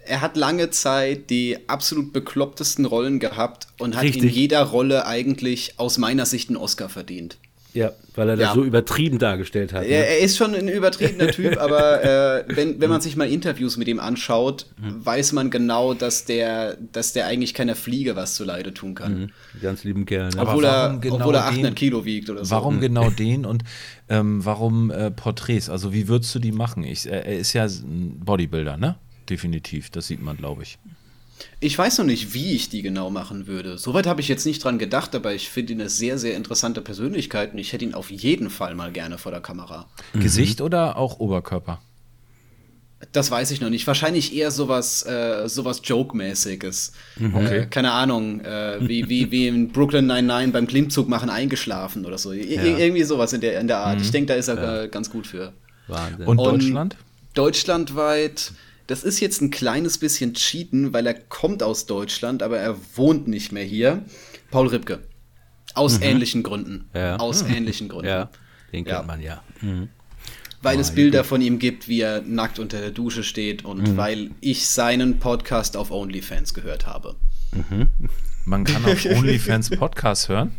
er hat lange Zeit die absolut beklopptesten Rollen gehabt und hat in Richtig. jeder Rolle eigentlich aus meiner Sicht einen Oscar verdient. Ja, weil er das Ja. so übertrieben dargestellt hat. Er, Ne? er ist schon ein übertriebener *laughs* Typ, aber äh, wenn, wenn man sich mal Interviews mit ihm anschaut, weiß man genau, dass der, dass der eigentlich keiner Fliege was zuleide tun kann. Ganz lieben Kerl. Ne? Obwohl, er, warum genau obwohl er den? 800 Kilo wiegt oder so. Warum genau den und ähm, warum äh, Porträts? Also wie würdest du die machen? Ich, er, er ist ja ein Bodybuilder, ne? Definitiv, das sieht man, glaube ich. Ich weiß noch nicht, wie ich die genau machen würde. Soweit habe ich jetzt nicht dran gedacht, aber ich finde ihn eine sehr, sehr interessante Persönlichkeit und ich hätte ihn auf jeden Fall mal gerne vor der Kamera. Gesicht oder auch Oberkörper? Das weiß ich noch nicht. Wahrscheinlich eher sowas, äh, sowas Joke-mäßiges. Okay. Äh, keine Ahnung, äh, wie, wie, wie in Brooklyn 99 beim Klimmzug machen eingeschlafen oder so. I Ja. Irgendwie sowas in der, in der Art. Ich denke, da ist er äh, ganz gut für. Wahnsinn. Und, Und- Deutschland? Deutschlandweit, das ist jetzt ein kleines bisschen cheaten, weil er kommt aus Deutschland, aber er wohnt nicht mehr hier. Paul Ripke. Aus ähnlichen Gründen. Ja. Aus ähnlichen Gründen. ja, den kennt Ja. man ja. Weil es Bilder von ihm gibt, wie er nackt unter der Dusche steht und weil ich seinen Podcast auf OnlyFans gehört habe. Man kann auf *laughs* OnlyFans Podcast hören.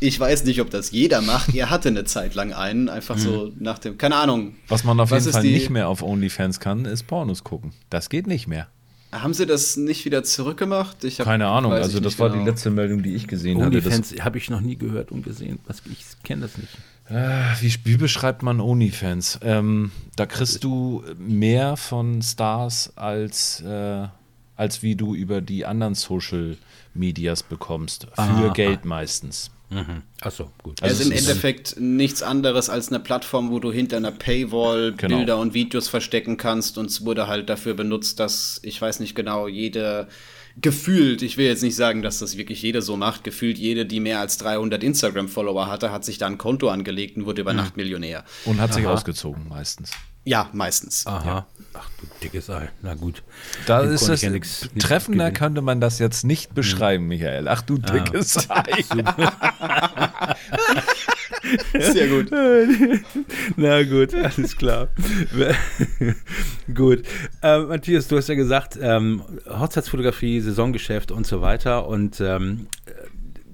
Ich weiß nicht, ob das jeder macht. Er hatte eine Zeit lang einen, einfach so nach dem, keine Ahnung. Was man auf Was jeden Fall die- nicht mehr auf OnlyFans kann, ist Pornos gucken. Das geht nicht mehr. Haben sie das nicht wieder zurückgemacht? Ich hab- Keine Ahnung. Also ich das war genau. die letzte Meldung, die ich gesehen hatte. Das, OnlyFans habe ich noch nie gehört und gesehen. Was, ich kenne das nicht. äh, wie, wie beschreibt man OnlyFans? Ähm, da kriegst du mehr von Stars als, äh, als wie du über die anderen Social Medias bekommst. Für Aha. Geld meistens. Achso, gut. Also Also im es ist- Endeffekt nichts anderes als eine Plattform, wo du hinter einer Paywall Genau. Bilder und Videos verstecken kannst und es wurde halt dafür benutzt, dass, ich weiß nicht genau, jede gefühlt, ich will jetzt nicht sagen, dass das wirklich jede so macht, gefühlt jede, die mehr als 300 Instagram-Follower hatte, hat sich da ein Konto angelegt und wurde über Nacht Millionär. Und hat sich Aha. ausgezogen meistens. Ja, meistens. Aha. Ach du dickes Ei. Na gut. Da Dem ist es ja nix- treffender abgewinnen. könnte man das jetzt nicht beschreiben, Michael. Ach du dickes *laughs* Ei. *laughs* Sehr gut. *laughs* Na gut, alles klar. gut. Ähm, Matthias, du hast ja gesagt, ähm, Hochzeitsfotografie, Saisongeschäft und so weiter. Und ähm,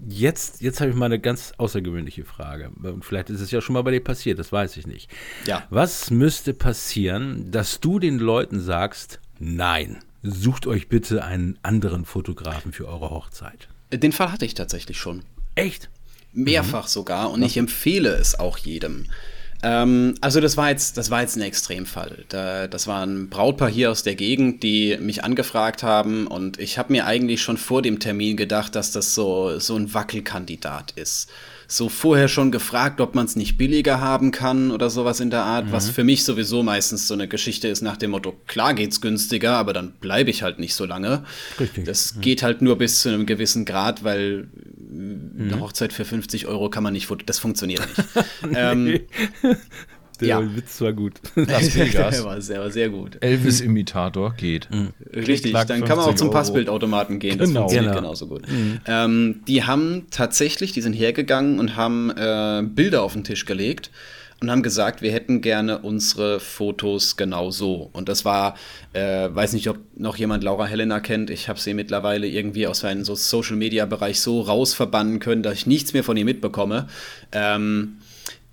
jetzt, jetzt habe ich mal eine ganz außergewöhnliche Frage. Und vielleicht ist es ja schon mal bei dir passiert, das weiß ich nicht. Ja. Was müsste passieren, dass du den Leuten sagst, nein, sucht euch bitte einen anderen Fotografen für eure Hochzeit? Den Fall hatte ich tatsächlich schon. Echt? Mehrfach sogar und ich empfehle es auch jedem. Ähm, also das war jetzt, das war jetzt ein Extremfall. Da, das war ein Brautpaar hier aus der Gegend, die mich angefragt haben und ich habe mir eigentlich schon vor dem Termin gedacht, dass das so, so ein Wackelkandidat ist. So vorher schon gefragt, ob man es nicht billiger haben kann oder sowas in der Art, was für mich sowieso meistens so eine Geschichte ist nach dem Motto, klar geht's günstiger, aber dann bleibe ich halt nicht so lange. Richtig. Das geht halt nur bis zu einem gewissen Grad, weil eine Hochzeit für 50 Euro kann man nicht, das funktioniert nicht. *laughs* ähm, Der Ja. Witz war gut. *laughs* Las *laughs* Vegas. der war sehr, war sehr gut. Elvis-Imitator geht. Richtig, Klack, dann kann man auch 50 zum Euro. Passbildautomaten gehen. Das Genau. funktioniert Genau. genauso gut. Ähm, die haben tatsächlich, die sind hergegangen und haben äh, Bilder auf den Tisch gelegt und haben gesagt, wir hätten gerne unsere Fotos genau so. Und das war, äh, weiß nicht, ob noch jemand Laura Helena kennt. Ich habe sie mittlerweile irgendwie aus seinem so Social Media Bereich so rausverbannen können, dass ich nichts mehr von ihr mitbekomme. Ähm,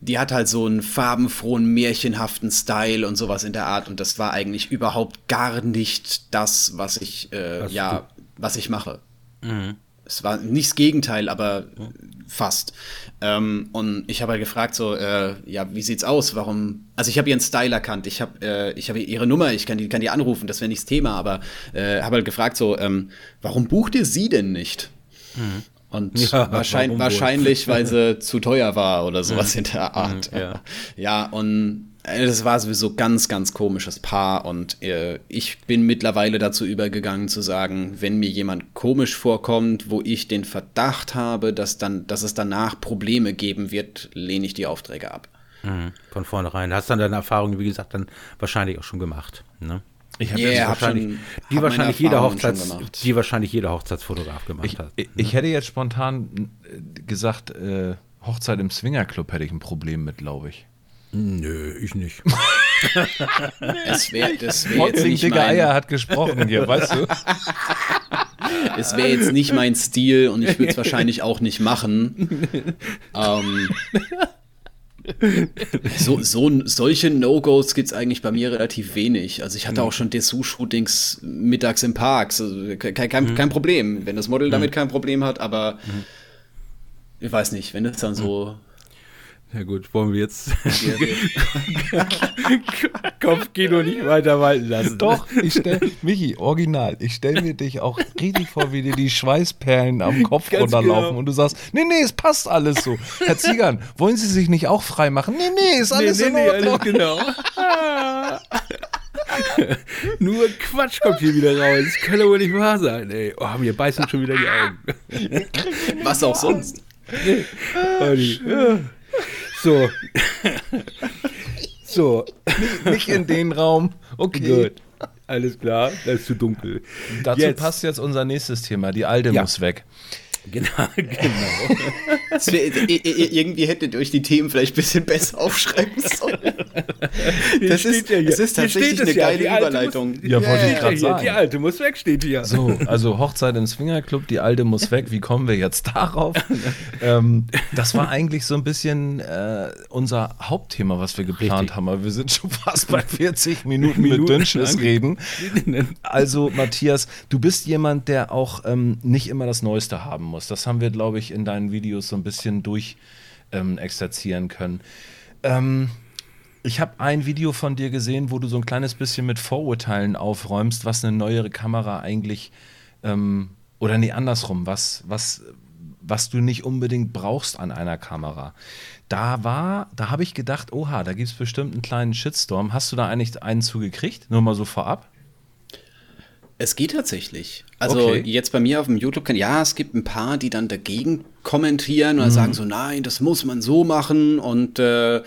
die hat halt so einen farbenfrohen, märchenhaften Style und sowas in der Art. Und das war eigentlich überhaupt gar nicht das, was ich, äh, ja, was ich mache. Mhm. Es war nicht das Gegenteil, aber fast. Ähm, und ich habe halt gefragt so, äh, ja, wie sieht's aus? Warum? Also ich habe ihren Style erkannt. Ich habe, äh, ich habe ihre Nummer. Ich kann die, kann die anrufen. Das wäre nicht das Thema. Aber äh, habe halt gefragt so, ähm, warum bucht ihr sie denn nicht? Mhm. Und ja, wahrscheinlich, wahrscheinlich, weil sie *laughs* zu teuer war oder sowas in der Art. Ja, ja und äh, das war sowieso ganz, ganz komisches Paar und äh, ich bin mittlerweile dazu übergegangen zu sagen, wenn mir jemand komisch vorkommt, wo ich den Verdacht habe, dass, dann, dass es danach Probleme geben wird, lehne ich die Aufträge ab. Mhm, von vornherein. Hast dann deine Erfahrung, wie gesagt, dann wahrscheinlich auch schon gemacht. Ne? Ich habe yeah, wahrscheinlich, schon, die, hab wahrscheinlich jeder Hochzeits, die wahrscheinlich jeder Hochzeitsfotograf gemacht ich, hat. Ich, ne? ich, hätte jetzt spontan äh, gesagt, äh, Hochzeit im Swingerclub hätte ich ein Problem mit, glaube ich. Nö, ich nicht. *laughs* es wäre das wär jetzt nicht mein... Eier hat gesprochen hier, weißt du? *laughs* es wäre jetzt nicht mein Stil und ich würde es *laughs* wahrscheinlich auch nicht machen. Ähm, so, so, solche No-Gos gibt es eigentlich bei mir relativ wenig. Also ich hatte mhm. auch schon Dessous-Shootings mittags im Park. Also kein, kein, mhm. kein, Problem, wenn das Model mhm. damit kein Problem hat, aber mhm. ich weiß nicht, wenn es dann so ja gut, wollen wir jetzt *laughs* Kopfkino nicht weiter walten lassen. Doch, ich stell, Michi, original, ich stelle mir dich auch richtig vor, wie dir die Schweißperlen am Kopf Ganz runterlaufen genau. und du sagst, nee, nee, es passt alles so. Herr Ziegern, wollen Sie sich nicht auch frei machen? Nee, nee, ist alles nee, in nee, Ordnung. Nee, genau. *laughs* Nur Quatsch kommt hier wieder raus. Das kann aber nicht wahr sein, ey. Oh, mir beißen schon wieder die Augen. Was auch sonst. Nee. Olli. So. *laughs* so. Nicht in den Raum. Okay. Gut. Alles klar, das ist zu dunkel. Dazu jetzt. passt jetzt unser nächstes Thema. Die Alte ja. muss weg. *laughs* Genau, genau. wär, irgendwie hättet ihr euch die Themen vielleicht ein bisschen besser aufschreiben *laughs* sollen. Das ist, ja das ist tatsächlich eine ja, geile Überleitung. Muss, ja, wollte ich gerade sagen. Die Alte muss weg, steht hier. So, *laughs* also Hochzeit im Swingerclub, die Alte muss weg. Wie kommen wir jetzt darauf? ähm, das war eigentlich so ein bisschen äh, unser Hauptthema, was wir geplant Richtig. haben. Aber wir sind schon fast bei 40 Minuten, Minuten mit Dünnschiss reden. Also, Matthias, du bist jemand, der auch ähm, nicht immer das Neueste haben muss. Das haben wir, glaube ich, in deinen Videos so ein bisschen durch ähm, exerzieren können. Ähm, ich habe ein Video von dir gesehen, wo du so ein kleines bisschen mit Vorurteilen aufräumst, was eine neuere Kamera eigentlich ähm, oder nee, andersrum, was, was, was du nicht unbedingt brauchst an einer Kamera. Da war, da habe ich gedacht, oha, da gibt es bestimmt einen kleinen Shitstorm. Hast du da eigentlich einen zugekriegt? Nur mal so vorab? Es geht tatsächlich. Also okay. jetzt bei mir auf dem YouTube-Kanal, ja, es gibt ein paar, die dann dagegen kommentieren oder mhm. sagen so, nein, das muss man so machen und äh,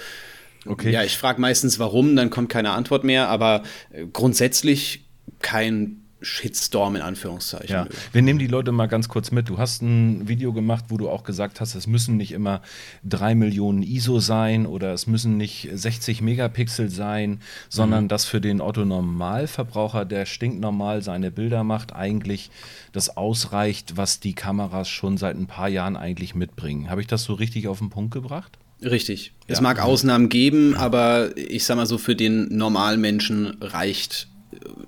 okay. ja, ich frage meistens warum, dann kommt keine Antwort mehr, aber äh, grundsätzlich kein Shitstorm in Anführungszeichen. Ja. Wir nehmen die Leute mal ganz kurz mit. Du hast ein Video gemacht, wo du auch gesagt hast, es müssen nicht immer 3 Millionen ISO sein oder es müssen nicht 60 Megapixel sein, sondern mhm. dass für den Otto Normalverbraucher, der stinknormal seine Bilder macht, eigentlich das ausreicht, was die Kameras schon seit ein paar Jahren eigentlich mitbringen. Habe ich das so richtig auf den Punkt gebracht? Richtig. Ja. Es mag Ausnahmen geben, aber ich sag mal so, für den Normalmenschen reicht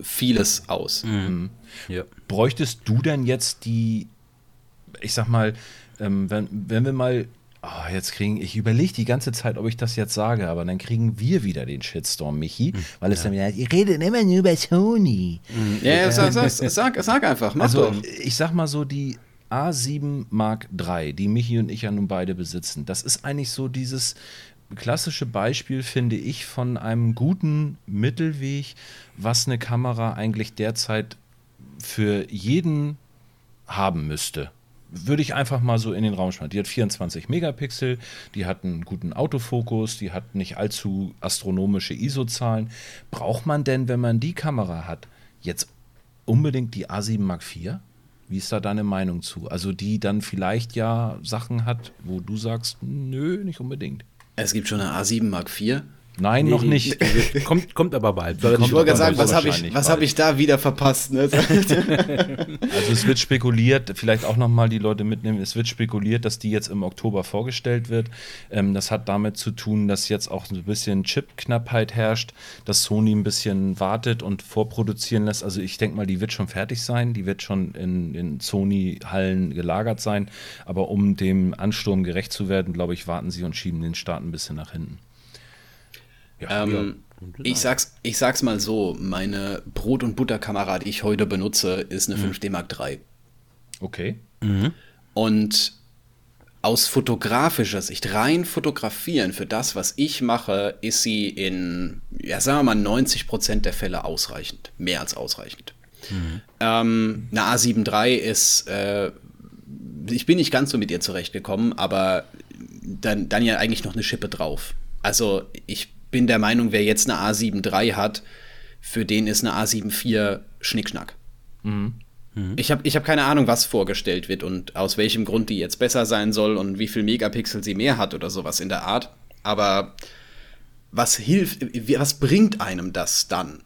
vieles aus. Mhm. Ja. Bräuchtest du denn jetzt die, ich sag mal, ähm, wenn, wenn wir mal Oh, jetzt kriegen, ich überlege die ganze Zeit, ob ich das jetzt sage, aber dann kriegen wir wieder den Shitstorm, Michi, hm. weil es ja. dann wieder, ihr redet immer nur über Sony. Mhm. Ja, ja sag, sag, sag, sag, einfach, mach also, doch. Ich sag mal so, die A7 Mark III, die Michi und ich ja nun beide besitzen, das ist eigentlich so dieses klassische Beispiel, finde ich, von einem guten Mittelweg, was eine Kamera eigentlich derzeit für jeden haben müsste. Würde ich einfach mal so in den Raum schmeißen. Die hat 24 Megapixel, die hat einen guten Autofokus, die hat nicht allzu astronomische ISO-Zahlen. Braucht man denn, wenn man die Kamera hat, jetzt unbedingt die A7 Mark IV? Wie ist da deine Meinung zu? Also die dann vielleicht ja Sachen hat, wo du sagst, nö, nicht unbedingt. Es gibt schon eine A7 Mark IV. Nein, nee, noch nicht. *laughs* kommt, kommt aber bald. Soll ich wollte gerade sagen, was habe ich, hab ich da wieder verpasst? Ne? *laughs* also es wird spekuliert, vielleicht auch nochmal die Leute mitnehmen, es wird spekuliert, dass die jetzt im Oktober vorgestellt wird. Ähm, das hat damit zu tun, dass jetzt auch ein bisschen Chipknappheit herrscht, dass Sony ein bisschen wartet und vorproduzieren lässt. Also ich denke mal, die wird schon fertig sein, die wird schon in, in Sony-Hallen gelagert sein. Aber um dem Ansturm gerecht zu werden, glaube ich, warten sie und schieben den Start ein bisschen nach hinten. Ja, ähm, ich, sag's, ich sag's mal so: Meine Brot- und Butterkamera, die ich heute benutze, ist eine mhm. 5D Mark III. Okay. Mhm. Und aus fotografischer Sicht, rein fotografieren für das, was ich mache, ist sie in, ja, sagen wir mal, 90 Prozent der Fälle ausreichend. Mehr als ausreichend. Mhm. Ähm, eine A7 III ist, äh, ich bin nicht ganz so mit ihr zurechtgekommen, aber dann, dann ja eigentlich noch eine Schippe drauf. Also ich bin der Meinung, wer jetzt eine A7 III hat, für den ist eine A7 IV Schnickschnack. Mhm. Mhm. Ich habe ich hab keine Ahnung, was vorgestellt wird und aus welchem Grund die jetzt besser sein soll und wie viel Megapixel sie mehr hat oder sowas in der Art. Aber was hilft, was bringt einem das dann?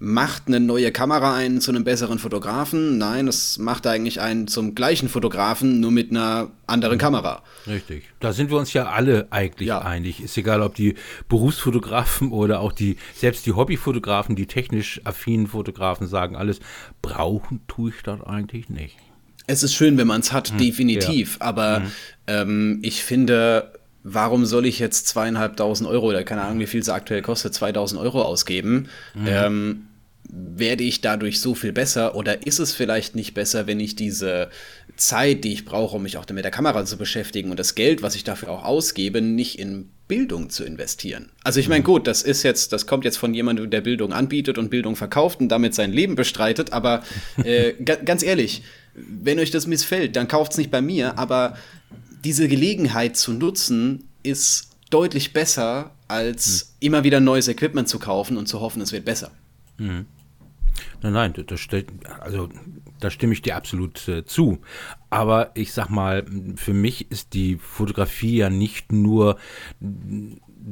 Macht eine neue Kamera einen zu einem besseren Fotografen. Nein, es macht eigentlich einen zum gleichen Fotografen, nur mit einer anderen Kamera. Richtig. Da sind wir uns ja alle eigentlich ja. einig. Ist egal, ob die Berufsfotografen oder auch die, selbst die Hobbyfotografen, die technisch affinen Fotografen sagen alles, brauchen tue ich das eigentlich nicht. Es ist schön, wenn man es hat, hm, definitiv. Ja. Aber hm. ähm, ich finde, warum soll ich jetzt zweieinhalbtausend Euro oder keine Ahnung, wie viel es aktuell kostet, 2000 Euro ausgeben? Mhm. Ähm, werde ich dadurch so viel besser oder ist es vielleicht nicht besser, wenn ich diese Zeit, die ich brauche, um mich auch mit der Kamera zu beschäftigen und das Geld, was ich dafür auch ausgebe, nicht in Bildung zu investieren? Also ich meine, mhm. gut, das ist jetzt, das kommt jetzt von jemandem, der Bildung anbietet und Bildung verkauft und damit sein Leben bestreitet, aber *laughs* äh, ganz ehrlich, wenn euch das missfällt, dann kauft es nicht bei mir, aber diese Gelegenheit zu nutzen, ist deutlich besser, als mhm. immer wieder neues Equipment zu kaufen und zu hoffen, es wird besser. Mhm. Nein, nein, das, also, da stimme ich dir absolut äh, zu. Aber ich sag mal, für mich ist die Fotografie ja nicht nur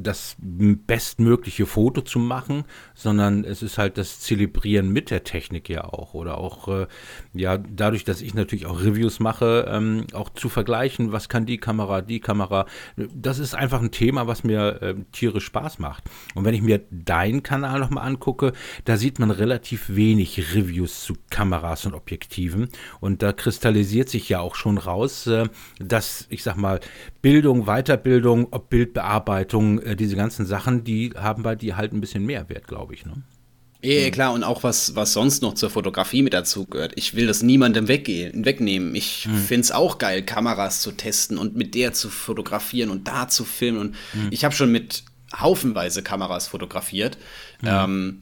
das bestmögliche Foto zu machen, sondern es ist halt das Zelebrieren mit der Technik ja auch. Oder auch, äh, ja, dadurch, dass ich natürlich auch Reviews mache, ähm, auch zu vergleichen, was kann die Kamera, die Kamera. Das ist einfach ein Thema, was mir äh, tierisch Spaß macht. Und wenn ich mir deinen Kanal nochmal angucke, da sieht man relativ wenig Reviews zu Kameras und Objektiven. Und da kristallisiert sich ja auch schon raus, äh, dass, ich sag mal, Bildung, Weiterbildung, ob Bildbearbeitung, äh, diese ganzen Sachen, die haben bei dir halt ein bisschen mehr Wert, glaube ich. Ne? Ja, klar, und auch was, was sonst noch zur Fotografie mit dazu gehört. Ich will das niemandem weggehen, wegnehmen. Ich mhm. finde es auch geil, Kameras zu testen und mit der zu fotografieren und da zu filmen. Und mhm. ich habe schon mit haufenweise Kameras fotografiert. Mhm. Ähm,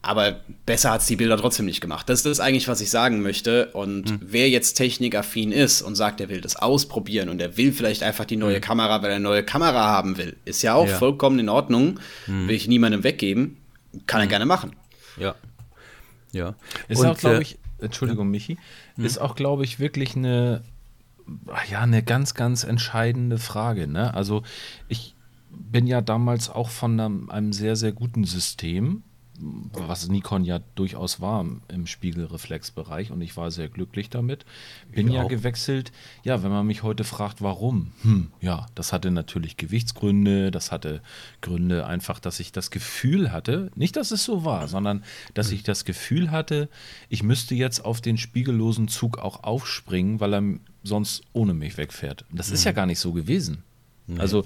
aber besser hat es die Bilder trotzdem nicht gemacht. Das ist das eigentlich, was ich sagen möchte. Und mhm. wer jetzt technikaffin ist und sagt, er will das ausprobieren und er will vielleicht einfach die neue mhm. Kamera, weil er eine neue Kamera haben will, ist ja auch ja. vollkommen in Ordnung. Mhm. Will ich niemandem weggeben, kann er mhm. gerne machen. Ja. Ja. Ist und, auch, glaube äh, ich, Entschuldigung, Michi, mhm. ist auch, glaube ich, wirklich eine, ja, eine ganz, ganz entscheidende Frage. Ne? Also ich bin ja damals auch von einem, einem sehr, sehr guten System was Nikon ja durchaus war im Spiegelreflexbereich und ich war sehr glücklich damit. Bin ich ja auch. gewechselt. Ja, wenn man mich heute fragt, warum? Hm, ja, das hatte natürlich Gewichtsgründe, das hatte Gründe einfach, dass ich das Gefühl hatte, nicht, dass es so war, sondern dass ich das Gefühl hatte, ich müsste jetzt auf den spiegellosen Zug auch aufspringen, weil er sonst ohne mich wegfährt. Das hm. ist ja hm. gar nicht so gewesen. Nee. Also,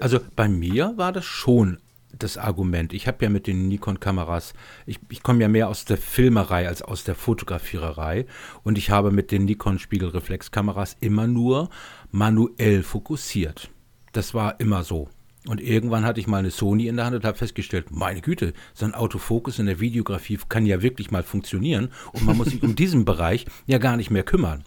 also bei mir war das schon das Argument. Ich habe ja mit den Nikon-Kameras, ich, ich komme ja mehr aus der Filmerei als aus der Fotografiererei und ich habe mit den Nikon-Spiegelreflexkameras immer nur manuell fokussiert. Das war immer so. Und irgendwann hatte ich mal eine Sony in der Hand und habe festgestellt, meine Güte, so ein Autofokus in der Videografie kann ja wirklich mal funktionieren und man muss sich um diesen Bereich ja gar nicht mehr kümmern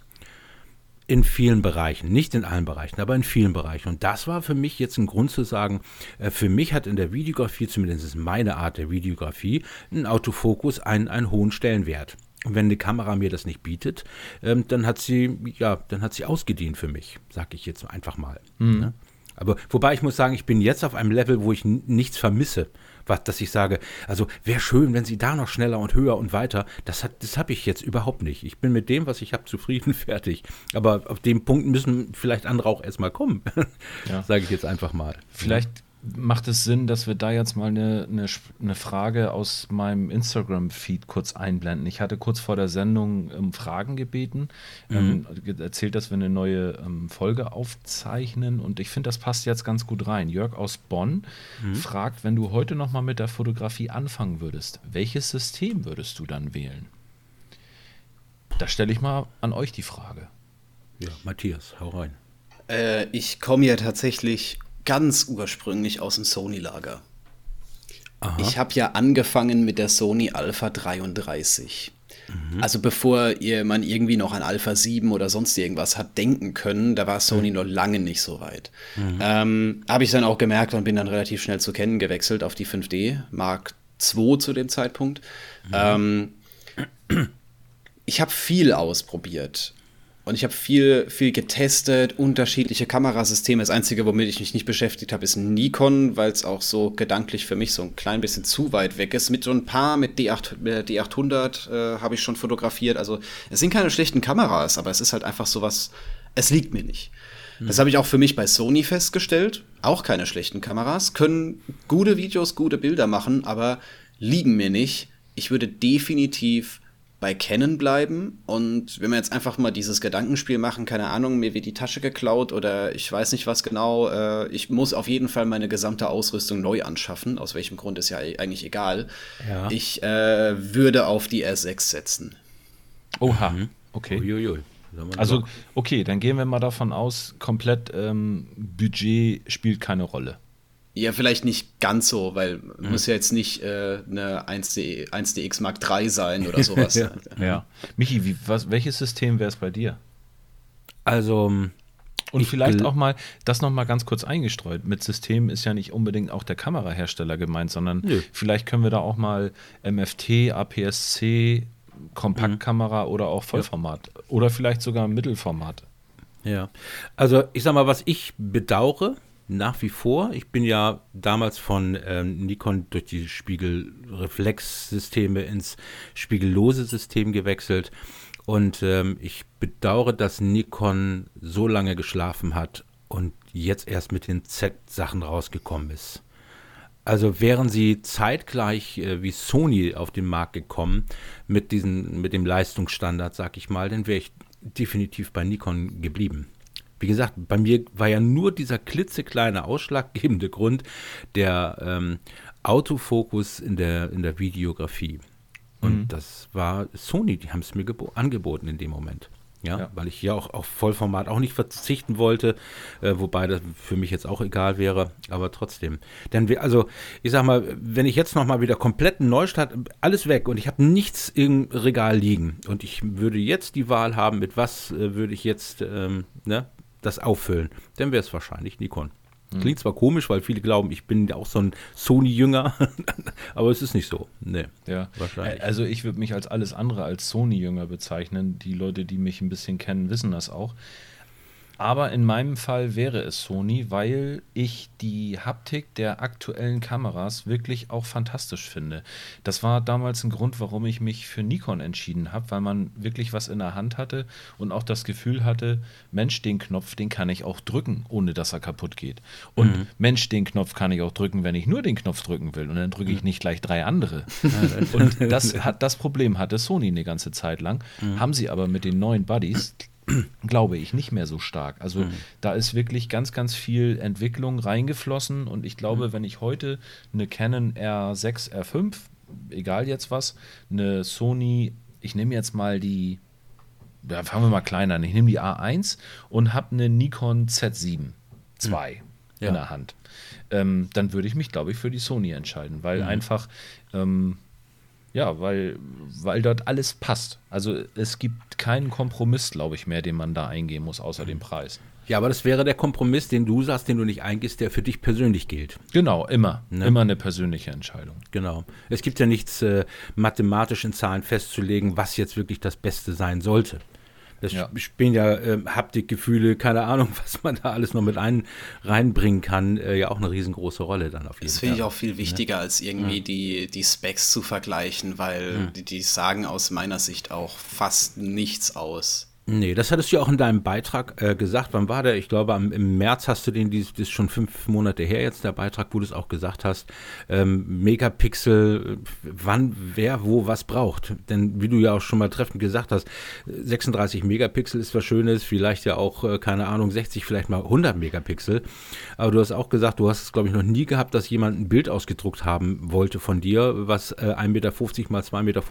in vielen Bereichen, nicht in allen Bereichen, aber in vielen Bereichen. Und das war für mich jetzt ein Grund zu sagen, äh, für mich hat in der Videografie, zumindest ist meine Art der Videografie, ein Autofokus einen, einen hohen Stellenwert. Und wenn eine Kamera mir das nicht bietet, ähm, dann hat sie, ja, dann hat sie ausgedient für mich, sag ich jetzt einfach mal. Mhm. Ne? Aber wobei ich muss sagen, ich bin jetzt auf einem Level, wo ich nichts vermisse. Was, dass ich sage, also wäre schön, wenn sie da noch schneller und höher und weiter. Das, das habe ich jetzt überhaupt nicht. Ich bin mit dem, was ich habe, zufrieden, *laughs* fertig. Aber auf dem Punkt müssen vielleicht andere auch erstmal kommen. *laughs* Ja. Sage ich jetzt einfach mal. Vielleicht macht es Sinn, dass wir da jetzt mal eine, eine, eine Frage aus meinem Instagram-Feed kurz einblenden. Ich hatte kurz vor der Sendung um Fragen gebeten, mhm. ähm, erzählt, dass wir eine neue ähm, Folge aufzeichnen und ich finde, das passt jetzt ganz gut rein. Jörg aus Bonn mhm. fragt, wenn du heute noch mal mit der Fotografie anfangen würdest, welches System würdest du dann wählen? Da stelle ich mal an euch die Frage. Ja, Matthias, hau rein. Äh, ich komme ja tatsächlich ganz ursprünglich aus dem Sony-Lager. Ich habe ja angefangen mit der Sony Alpha 33. Mhm. Also bevor ihr, man irgendwie noch an Alpha 7 oder sonst irgendwas hat denken können, da war Sony mhm. noch lange nicht so weit. Mhm. Ähm, habe ich dann auch gemerkt und bin dann relativ schnell zu kennen gewechselt auf die 5D, Mark II zu dem Zeitpunkt. Mhm. Ähm, ich habe viel ausprobiert. Und ich habe viel, viel getestet, unterschiedliche Kamerasysteme. Das Einzige, womit ich mich nicht beschäftigt habe, ist Nikon, weil es auch so gedanklich für mich so ein klein bisschen zu weit weg ist. Mit so ein paar, mit D8, äh, D800 äh, habe ich schon fotografiert. Also es sind keine schlechten Kameras, aber es ist halt einfach so was, es liegt mir nicht. Hm. Das habe ich auch für mich bei Sony festgestellt. Auch keine schlechten Kameras, können gute Videos, gute Bilder machen, aber liegen mir nicht. Ich würde definitiv bei Canon bleiben. Und wenn wir jetzt einfach mal dieses Gedankenspiel machen, keine Ahnung, mir wird die Tasche geklaut oder ich weiß nicht was genau, äh, ich muss auf jeden Fall meine gesamte Ausrüstung neu anschaffen. Aus welchem Grund ist ja eigentlich egal. Ja. Ich äh, würde auf die R6 setzen. Oha, mhm. okay. Uiuiui. Also, okay, dann gehen wir mal davon aus, komplett ähm, Budget spielt keine Rolle. Ja, vielleicht nicht ganz so, weil mhm. muss ja jetzt nicht äh, eine 1D, 1DX Mark III sein oder *laughs* sowas. ja. ja. Michi, wie, was, welches System wäre es bei dir? Also. Und vielleicht auch mal, das nochmal ganz kurz eingestreut. Mit System ist ja nicht unbedingt auch der Kamerahersteller gemeint, sondern Nö. vielleicht können wir da auch mal MFT, APS-C, Kompaktkamera mhm. oder auch Vollformat. Ja. Oder vielleicht sogar Mittelformat. Ja. Also ich sag mal, was ich bedauere, nach wie vor. Ich bin ja damals von ähm, Nikon durch die Spiegelreflexsysteme ins spiegellose System gewechselt. Und ähm, ich bedauere, dass Nikon so lange geschlafen hat und jetzt erst mit den Z-Sachen rausgekommen ist. Also wären sie zeitgleich äh, wie Sony auf den Markt gekommen mit, diesen, mit dem Leistungsstandard, sag ich mal, dann wäre ich definitiv bei Nikon geblieben. Wie gesagt, bei mir war ja nur dieser klitzekleine ausschlaggebende Grund der ähm, Autofokus in der, in der Videografie. Und mhm. das war Sony, die haben es mir angeboten in dem Moment. Ja, ja, weil ich ja auch auf Vollformat auch nicht verzichten wollte, äh, wobei das für mich jetzt auch egal wäre, aber trotzdem. Denn wir, also ich sag mal, wenn ich jetzt nochmal wieder komplett einen Neustart, alles weg und ich habe nichts im Regal liegen und ich würde jetzt die Wahl haben, mit was äh, würde ich jetzt ähm, ne, das auffüllen, dann wäre es wahrscheinlich Nikon. Hm. Klingt zwar komisch, weil viele glauben, ich bin auch so ein Sony-Jünger, *laughs* aber es ist nicht so. Nee, ja. wahrscheinlich. Also ich würde mich als alles andere als Sony-Jünger bezeichnen. Die Leute, die mich ein bisschen kennen, wissen das auch. Aber in meinem Fall wäre es Sony, weil ich die Haptik der aktuellen Kameras wirklich auch fantastisch finde. Das war damals ein Grund, warum ich mich für Nikon entschieden habe, weil man wirklich was in der Hand hatte und auch das Gefühl hatte, Mensch, den Knopf, den kann ich auch drücken, ohne dass er kaputt geht. Und mhm. Mensch, den Knopf kann ich auch drücken, wenn ich nur den Knopf drücken will. Und dann drücke ich mhm. nicht gleich drei andere. *laughs* und das, hat, das Problem hatte Sony eine ganze Zeit lang. Mhm. Haben sie aber mit den neuen Buddies *clears throat* glaube ich, nicht mehr so stark. Also mhm. da ist wirklich ganz, ganz viel Entwicklung reingeflossen und ich glaube, mhm. wenn ich heute eine Canon R6, R5, egal jetzt was, eine Sony, ich nehme jetzt mal die, ja, fangen wir mal klein an, ich nehme die A1 und habe eine Nikon Z7 II mhm. ja. in der Hand. Ähm, dann würde ich mich, glaube ich, für die Sony entscheiden, weil mhm. einfach ähm, ja, weil, weil dort alles passt. Also es gibt keinen Kompromiss, glaube ich, mehr, den man da eingehen muss, außer dem Preis. Ja, aber das wäre der Kompromiss, den du sagst, den du nicht eingehst, der für dich persönlich gilt. Genau, immer. Ne? Immer eine persönliche Entscheidung. Genau. Es gibt ja nichts äh, mathematisch in Zahlen festzulegen, was jetzt wirklich das Beste sein sollte. Das ja. spielen ja äh, Haptikgefühle, keine Ahnung, *laughs* was man da alles noch mit ein, reinbringen kann, äh, ja auch eine riesengroße Rolle dann auf jeden Fall. Das finde ich auch viel wichtiger, ja. als irgendwie ja. die, die Specs zu vergleichen, weil die, die sagen aus meiner Sicht auch fast nichts aus. Nee, das hattest du ja auch in deinem Beitrag äh, gesagt. Wann war der? Ich glaube, am, im März hast du den, das ist schon fünf Monate her jetzt, der Beitrag, wo du es auch gesagt hast. Ähm, Megapixel, wann, wer, wo, was braucht. Denn wie du ja auch schon mal treffend gesagt hast, 36 Megapixel ist was Schönes, vielleicht ja auch, äh, keine Ahnung, 60, vielleicht mal 100 Megapixel. Aber du hast auch gesagt, du hast es, glaube ich, noch nie gehabt, dass jemand ein Bild ausgedruckt haben wollte von dir, was äh, 1,50 Meter mal 2,50 Meter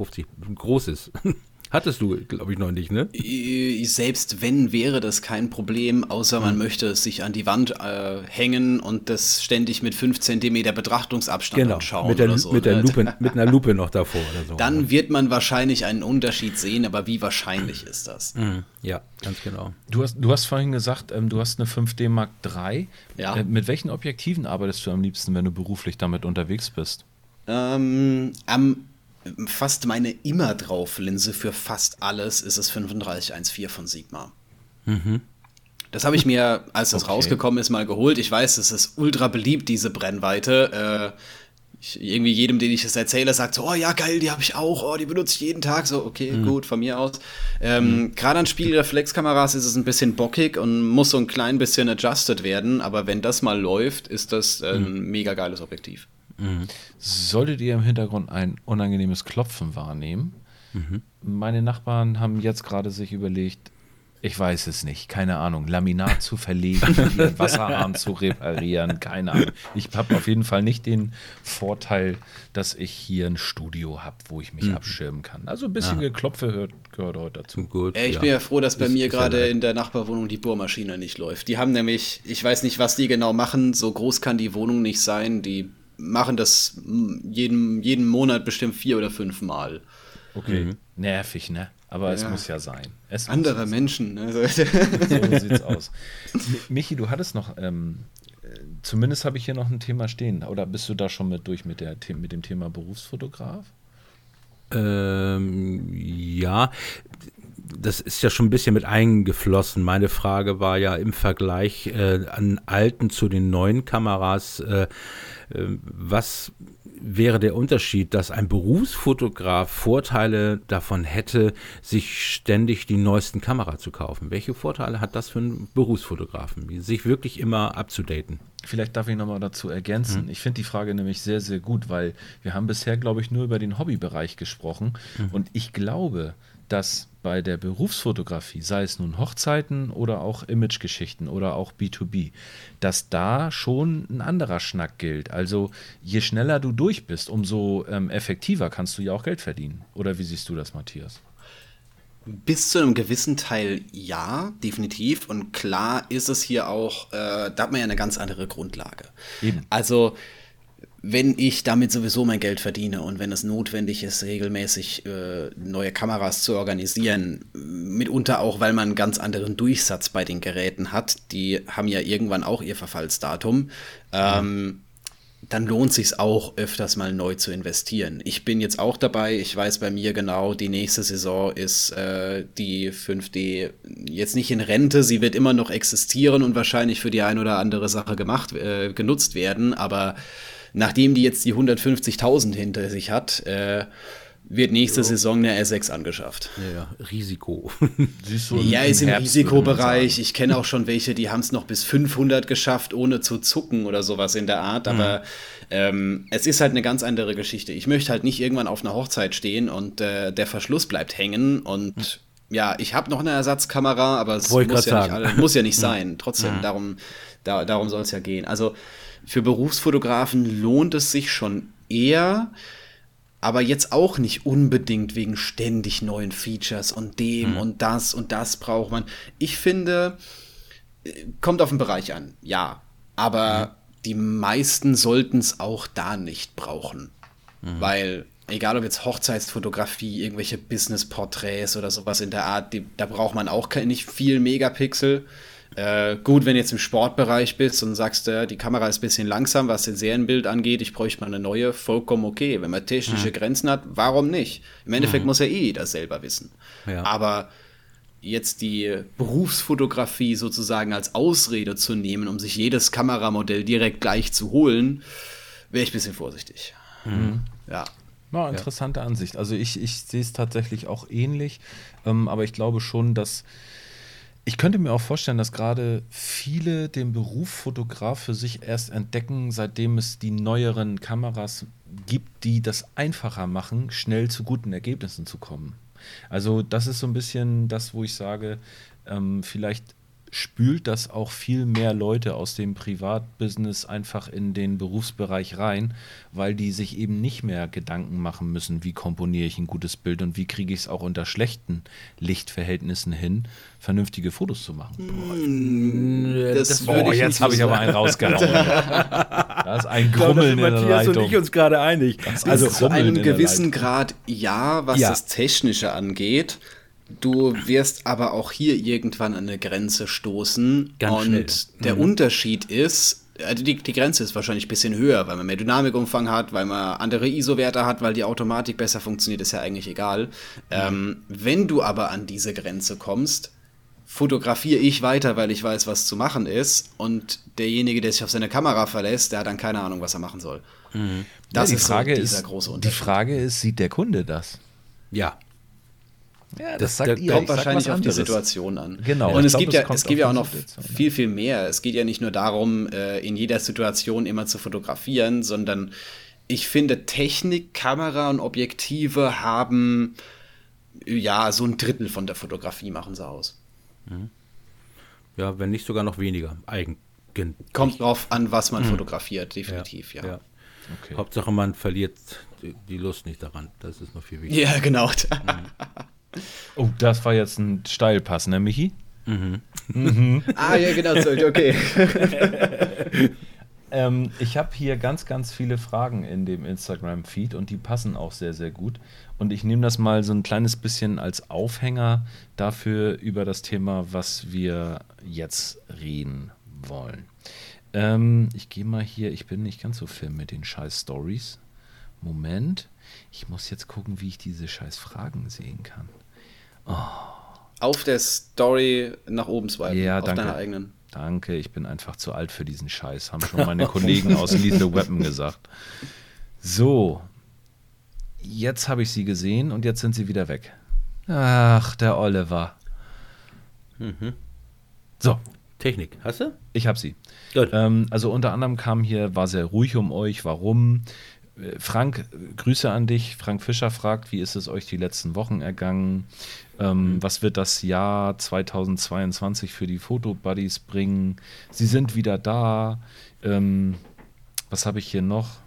groß ist. *laughs* Hattest du, glaube ich, noch nicht, ne? Selbst wenn, wäre das kein Problem, außer man hm. möchte es sich an die Wand äh, hängen und das ständig mit 5 cm Betrachtungsabstand genau, anschauen. Mit, der, so, mit, der ne? Lupe, *laughs* mit einer Lupe noch davor oder so. Dann wird man wahrscheinlich einen Unterschied sehen, aber wie wahrscheinlich ist das? Mhm. Ja, ganz genau. Du hast, du hast vorhin gesagt, ähm, du hast eine 5D Mark III. Ja. Äh, mit welchen Objektiven arbeitest du am liebsten, wenn du beruflich damit unterwegs bist? Ähm, am fast meine immer drauf Linse für fast alles ist es 3514 von Sigma. Mhm. Das habe ich mir, als das okay. rausgekommen ist, mal geholt. Ich weiß, es ist ultra beliebt, diese Brennweite. Äh, ich, irgendwie jedem, den ich das erzähle, sagt so, oh ja, geil, die habe ich auch, oh, die benutze ich jeden Tag. So, okay, mhm. gut, von mir aus. Ähm, mhm. Gerade an Spiegelreflexkameras ist es ein bisschen bockig und muss so ein klein bisschen adjusted werden. Aber wenn das mal läuft, ist das ein mhm. mega geiles Objektiv. Mhm. Solltet ihr im Hintergrund ein unangenehmes Klopfen wahrnehmen? Mhm. Meine Nachbarn haben jetzt gerade sich überlegt, ich weiß es nicht, keine Ahnung, Laminat zu verlegen, *laughs* Wasserhahn zu reparieren, keine Ahnung. Ich habe auf jeden Fall nicht den Vorteil, dass ich hier ein Studio habe, wo ich mich mhm. abschirmen kann. Also ein bisschen ja. Geklopfe hört, gehört heute dazu. Gut, ich ja. bin ja froh, dass bei ist, mir gerade in der Nachbarwohnung die Bohrmaschine nicht läuft. Die haben nämlich, ich weiß nicht, was die genau machen, so groß kann die Wohnung nicht sein, die machen das jeden, jeden Monat bestimmt vier oder fünf Mal. Okay, mhm. nervig, ne? Aber ja. es muss ja sein. Es Andere Menschen. Ne? so *laughs* sieht's aus. Michi, du hattest noch, ähm, zumindest habe ich hier noch ein Thema stehen. Oder bist du da schon mit durch mit, der, mit dem Thema Berufsfotograf? Ähm, ja, das ist ja schon ein bisschen mit eingeflossen. Meine Frage war ja im Vergleich äh, an alten zu den neuen Kameras. Äh, ähm, was wäre der Unterschied, dass ein Berufsfotograf Vorteile davon hätte, sich ständig die neuesten Kamera zu kaufen? Welche Vorteile hat das für einen Berufsfotografen, sich wirklich immer abzudaten? Vielleicht darf ich nochmal dazu ergänzen. Mhm. Ich finde die Frage nämlich sehr, sehr gut, weil wir haben bisher, glaube ich, nur über den Hobbybereich gesprochen. Mhm. Und ich glaube, dass bei der Berufsfotografie, sei es nun Hochzeiten oder auch Imagegeschichten oder auch B2B, dass da schon ein anderer Schnack gilt. Also je schneller du durch bist, umso ähm, effektiver kannst du ja auch Geld verdienen. Oder wie siehst du das, Matthias? Bis zu einem gewissen Teil ja, definitiv. Und klar ist es hier auch, äh, da hat man ja eine ganz andere Grundlage. Eben. Also wenn ich damit sowieso mein Geld verdiene und wenn es notwendig ist, regelmäßig äh, neue Kameras zu organisieren, mitunter auch, weil man einen ganz anderen Durchsatz bei den Geräten hat, die haben ja irgendwann auch ihr Verfallsdatum, ähm, dann lohnt sich auch öfters mal neu zu investieren. Ich bin jetzt auch dabei, ich weiß bei mir genau, die nächste Saison ist äh, die 5D jetzt nicht in Rente, sie wird immer noch existieren und wahrscheinlich für die ein oder andere Sache gemacht, äh, genutzt werden, aber nachdem die jetzt die 150.000 hinter sich hat, äh, wird nächste jo. Saison eine R6 angeschafft. Ja, Risiko. *laughs* ja, ist im Herbst, Risikobereich. Ich kenne auch schon welche, die haben es noch bis 500 geschafft, ohne zu zucken oder sowas in der Art. Aber mhm. ähm, es ist halt eine ganz andere Geschichte. Ich möchte halt nicht irgendwann auf einer Hochzeit stehen und äh, der Verschluss bleibt hängen und mhm ja, ich habe noch eine Ersatzkamera, aber es muss ja, nicht, muss ja, nicht, sein. Trotzdem, mhm. darum, da, darum soll es ja gehen. Also für Berufsfotografen lohnt es sich schon eher, aber jetzt auch nicht unbedingt wegen ständig neuen Features und dem mhm. und das und das braucht man. Ich finde, kommt auf den Bereich an, ja, aber mhm. die meisten sollten es auch da nicht brauchen, mhm. weil egal ob jetzt Hochzeitsfotografie, irgendwelche Business-Porträts oder sowas in der Art, die, da braucht man auch nicht viel Megapixel. Äh, gut, wenn du jetzt im Sportbereich bist und sagst, äh, die Kamera ist ein bisschen langsam, was den Serienbild angeht, ich bräuchte mal eine neue, vollkommen okay. Wenn man technische mhm. Grenzen hat, warum nicht? Im Endeffekt mhm. muss ja eh jeder selber wissen. Ja. Aber jetzt die Berufsfotografie sozusagen als Ausrede zu nehmen, um sich jedes Kameramodell direkt gleich zu holen, wäre ich ein bisschen vorsichtig. Mhm. Ja. Ja, interessante ja. Ansicht. Also ich, ich sehe es tatsächlich auch ähnlich, ähm, aber ich glaube schon, dass ich könnte mir auch vorstellen, dass gerade viele den Beruf Fotograf für sich erst entdecken, seitdem es die neueren Kameras gibt, die das einfacher machen, schnell zu guten Ergebnissen zu kommen. Also das ist so ein bisschen das, wo ich sage, ähm, vielleicht spült das auch viel mehr Leute aus dem Privatbusiness einfach in den Berufsbereich rein, weil die sich eben nicht mehr Gedanken machen müssen, wie komponiere ich ein gutes Bild und wie kriege ich es auch unter schlechten Lichtverhältnissen hin, vernünftige Fotos zu machen. Mmh, das, das boah, jetzt habe ich aber einen rausgehauen. *laughs* da ist ein Grummeln glaube, in der Leitung. und ich uns gerade einig. Also zu einem gewissen Grad ja, was ja. das Technische angeht. Du wirst aber auch hier irgendwann an eine Grenze stoßen. Ganz und schnell. der mhm. Unterschied ist, also die, die Grenze ist wahrscheinlich ein bisschen höher, weil man mehr Dynamikumfang hat, weil man andere ISO-Werte hat, weil die Automatik besser funktioniert, ist ja eigentlich egal. Mhm. Ähm, wenn du aber an diese Grenze kommst, fotografiere ich weiter, weil ich weiß, was zu machen ist. Und derjenige, der sich auf seine Kamera verlässt, der hat dann keine Ahnung, was er machen soll. Mhm. Das ja, die ist Frage so dieser ist, große Unterschied. Die Frage ist, sieht der Kunde das? Ja. Ja, das, das sagt ihr. Kommt wahrscheinlich auf die Situation an. Genau. Und es glaub, gibt ja, es gibt ja auch noch viel, viel mehr. Es geht ja nicht nur darum, äh, in jeder Situation immer zu fotografieren, sondern ich finde, Technik, Kamera und Objektive haben ja so ein Drittel von der Fotografie machen sie aus. Mhm. Ja, wenn nicht sogar noch weniger. Eigentlich. Kommt drauf an, was man mhm. fotografiert, definitiv, ja. ja. ja. Okay. Hauptsache, man verliert die Lust nicht daran. Das ist noch viel wichtiger. Ja, genau. Mhm. *laughs* Oh, das war jetzt ein Steilpass, ne, Michi? Mhm. mhm. *laughs* ah, ja, genau, okay. *laughs* ähm, ich habe hier ganz, ganz viele Fragen in dem Instagram-Feed und die passen auch sehr, sehr gut. Und ich nehme das mal so ein kleines bisschen als Aufhänger dafür über das Thema, was wir jetzt reden wollen. Ähm, ich gehe mal hier, ich bin nicht ganz so firm mit den scheiß Stories. Moment, ich muss jetzt gucken, wie ich diese scheiß Fragen sehen kann. Oh. Auf der Story nach oben swipen. Ja, auf danke. deiner eigenen. Danke, ich bin einfach zu alt für diesen Scheiß, haben schon *laughs* meine Kollegen aus Lethal Weapon gesagt. So, jetzt habe ich sie gesehen und jetzt sind sie wieder weg. Ach, der Oliver. Mhm. So. Technik, hast du? Ich habe sie. Ähm, also unter anderem kam hier, war sehr ruhig um euch, warum? Frank, Grüße an dich. Frank Fischer fragt, wie ist es euch die letzten Wochen ergangen? Ähm, mhm. Was wird das Jahr 2022 für die Fotobuddies bringen? Sie sind wieder da. Ähm, was habe ich hier noch?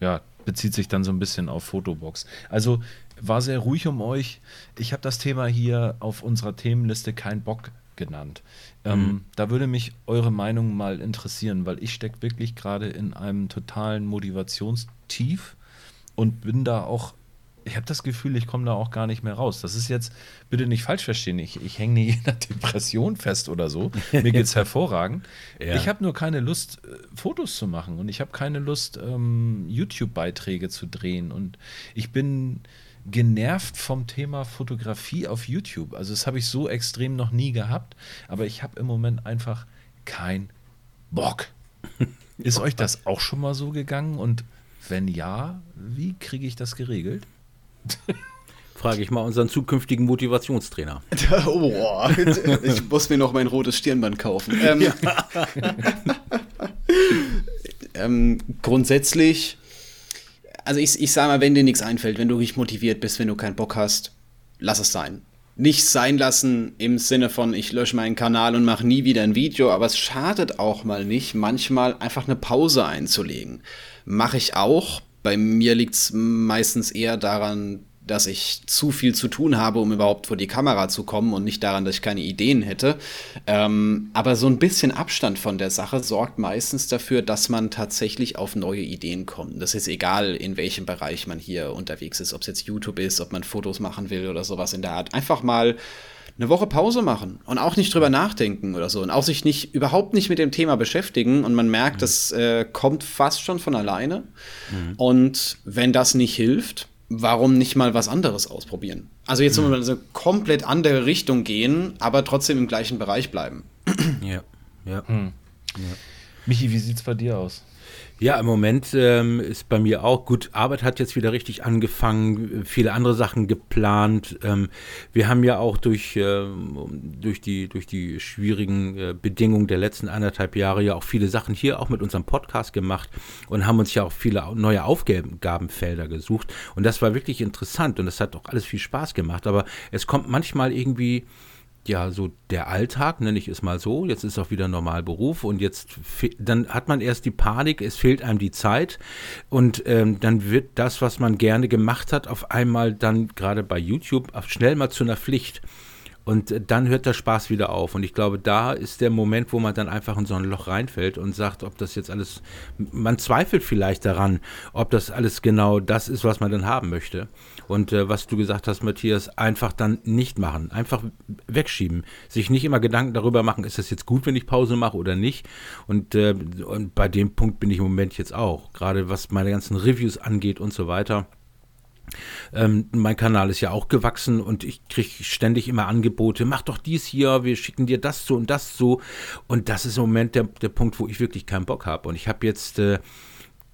Ja, bezieht sich dann so ein bisschen auf Fotobox. Also war sehr ruhig um euch. Ich habe das Thema hier auf unserer Themenliste kein Bock genannt. Ähm, mhm. Da würde mich eure Meinung mal interessieren, weil ich stecke wirklich gerade in einem totalen Motivationstief und bin da auch, ich habe das Gefühl, ich komme da auch gar nicht mehr raus. Das ist jetzt, bitte nicht falsch verstehen, ich, ich hänge nicht *laughs* in einer Depression fest oder so. Mir geht es *laughs* hervorragend. Ja. Ich habe nur keine Lust, äh, Fotos zu machen und ich habe keine Lust, ähm, YouTube-Beiträge zu drehen und ich bin genervt vom Thema Fotografie auf YouTube. Also das habe ich so extrem noch nie gehabt, aber ich habe im Moment einfach kein Bock. *laughs* Ist euch das auch schon mal so gegangen? Und wenn ja, wie kriege ich das geregelt? *laughs* Frage ich mal unseren zukünftigen Motivationstrainer. *laughs* oh, ich muss mir noch mein rotes Stirnband kaufen. Ähm, ja. ähm, grundsätzlich also ich, ich sage mal, wenn dir nichts einfällt, wenn du nicht motiviert bist, wenn du keinen Bock hast, lass es sein. Nicht sein lassen im Sinne von, ich lösche meinen Kanal und mache nie wieder ein Video, aber es schadet auch mal nicht, manchmal einfach eine Pause einzulegen. Mache ich auch. Bei mir liegt es meistens eher daran, dass ich zu viel zu tun habe, um überhaupt vor die Kamera zu kommen und nicht daran, dass ich keine Ideen hätte. Ähm, aber so ein bisschen Abstand von der Sache sorgt meistens dafür, dass man tatsächlich auf neue Ideen kommt. Das ist egal, in welchem Bereich man hier unterwegs ist, ob es jetzt YouTube ist, ob man Fotos machen will oder sowas in der Art. Einfach mal eine Woche Pause machen und auch nicht drüber nachdenken oder so und auch sich nicht überhaupt nicht mit dem Thema beschäftigen und man merkt, mhm. das äh, kommt fast schon von alleine. Mhm. Und wenn das nicht hilft, warum nicht mal was anderes ausprobieren? Also jetzt mhm. mal eine komplett andere Richtung gehen, aber trotzdem im gleichen Bereich bleiben. Ja, ja. Hm. ja. Michi, wie sieht es bei dir aus? Ja, im Moment ähm, ist bei mir auch gut. Arbeit hat jetzt wieder richtig angefangen, viele andere Sachen geplant. Ähm, wir haben ja auch durch, äh, durch, die, durch die schwierigen äh, Bedingungen der letzten anderthalb Jahre ja auch viele Sachen hier auch mit unserem Podcast gemacht und haben uns ja auch viele neue Aufgabenfelder gesucht. Und das war wirklich interessant und das hat auch alles viel Spaß gemacht. Aber es kommt manchmal irgendwie ja, so der Alltag, nenne ich es mal so. Jetzt ist auch wieder normal Beruf und jetzt dann hat man erst die Panik, es fehlt einem die Zeit und ähm, dann wird das, was man gerne gemacht hat, auf einmal dann gerade bei YouTube schnell mal zu einer Pflicht. Und dann hört der Spaß wieder auf. Und ich glaube, da ist der Moment, wo man dann einfach in so ein Loch reinfällt und sagt, ob das jetzt alles, man zweifelt vielleicht daran, ob das alles genau das ist, was man dann haben möchte. Und äh, was du gesagt hast, Matthias, einfach dann nicht machen, einfach wegschieben, sich nicht immer Gedanken darüber machen, ist das jetzt gut, wenn ich Pause mache oder nicht. Und, äh, und bei dem Punkt bin ich im Moment jetzt auch, gerade was meine ganzen Reviews angeht und so weiter. Ähm, mein Kanal ist ja auch gewachsen und ich kriege ständig immer Angebote, mach doch dies hier, wir schicken dir das so und das so. Und das ist im Moment der, der Punkt, wo ich wirklich keinen Bock habe. Und ich habe jetzt, äh,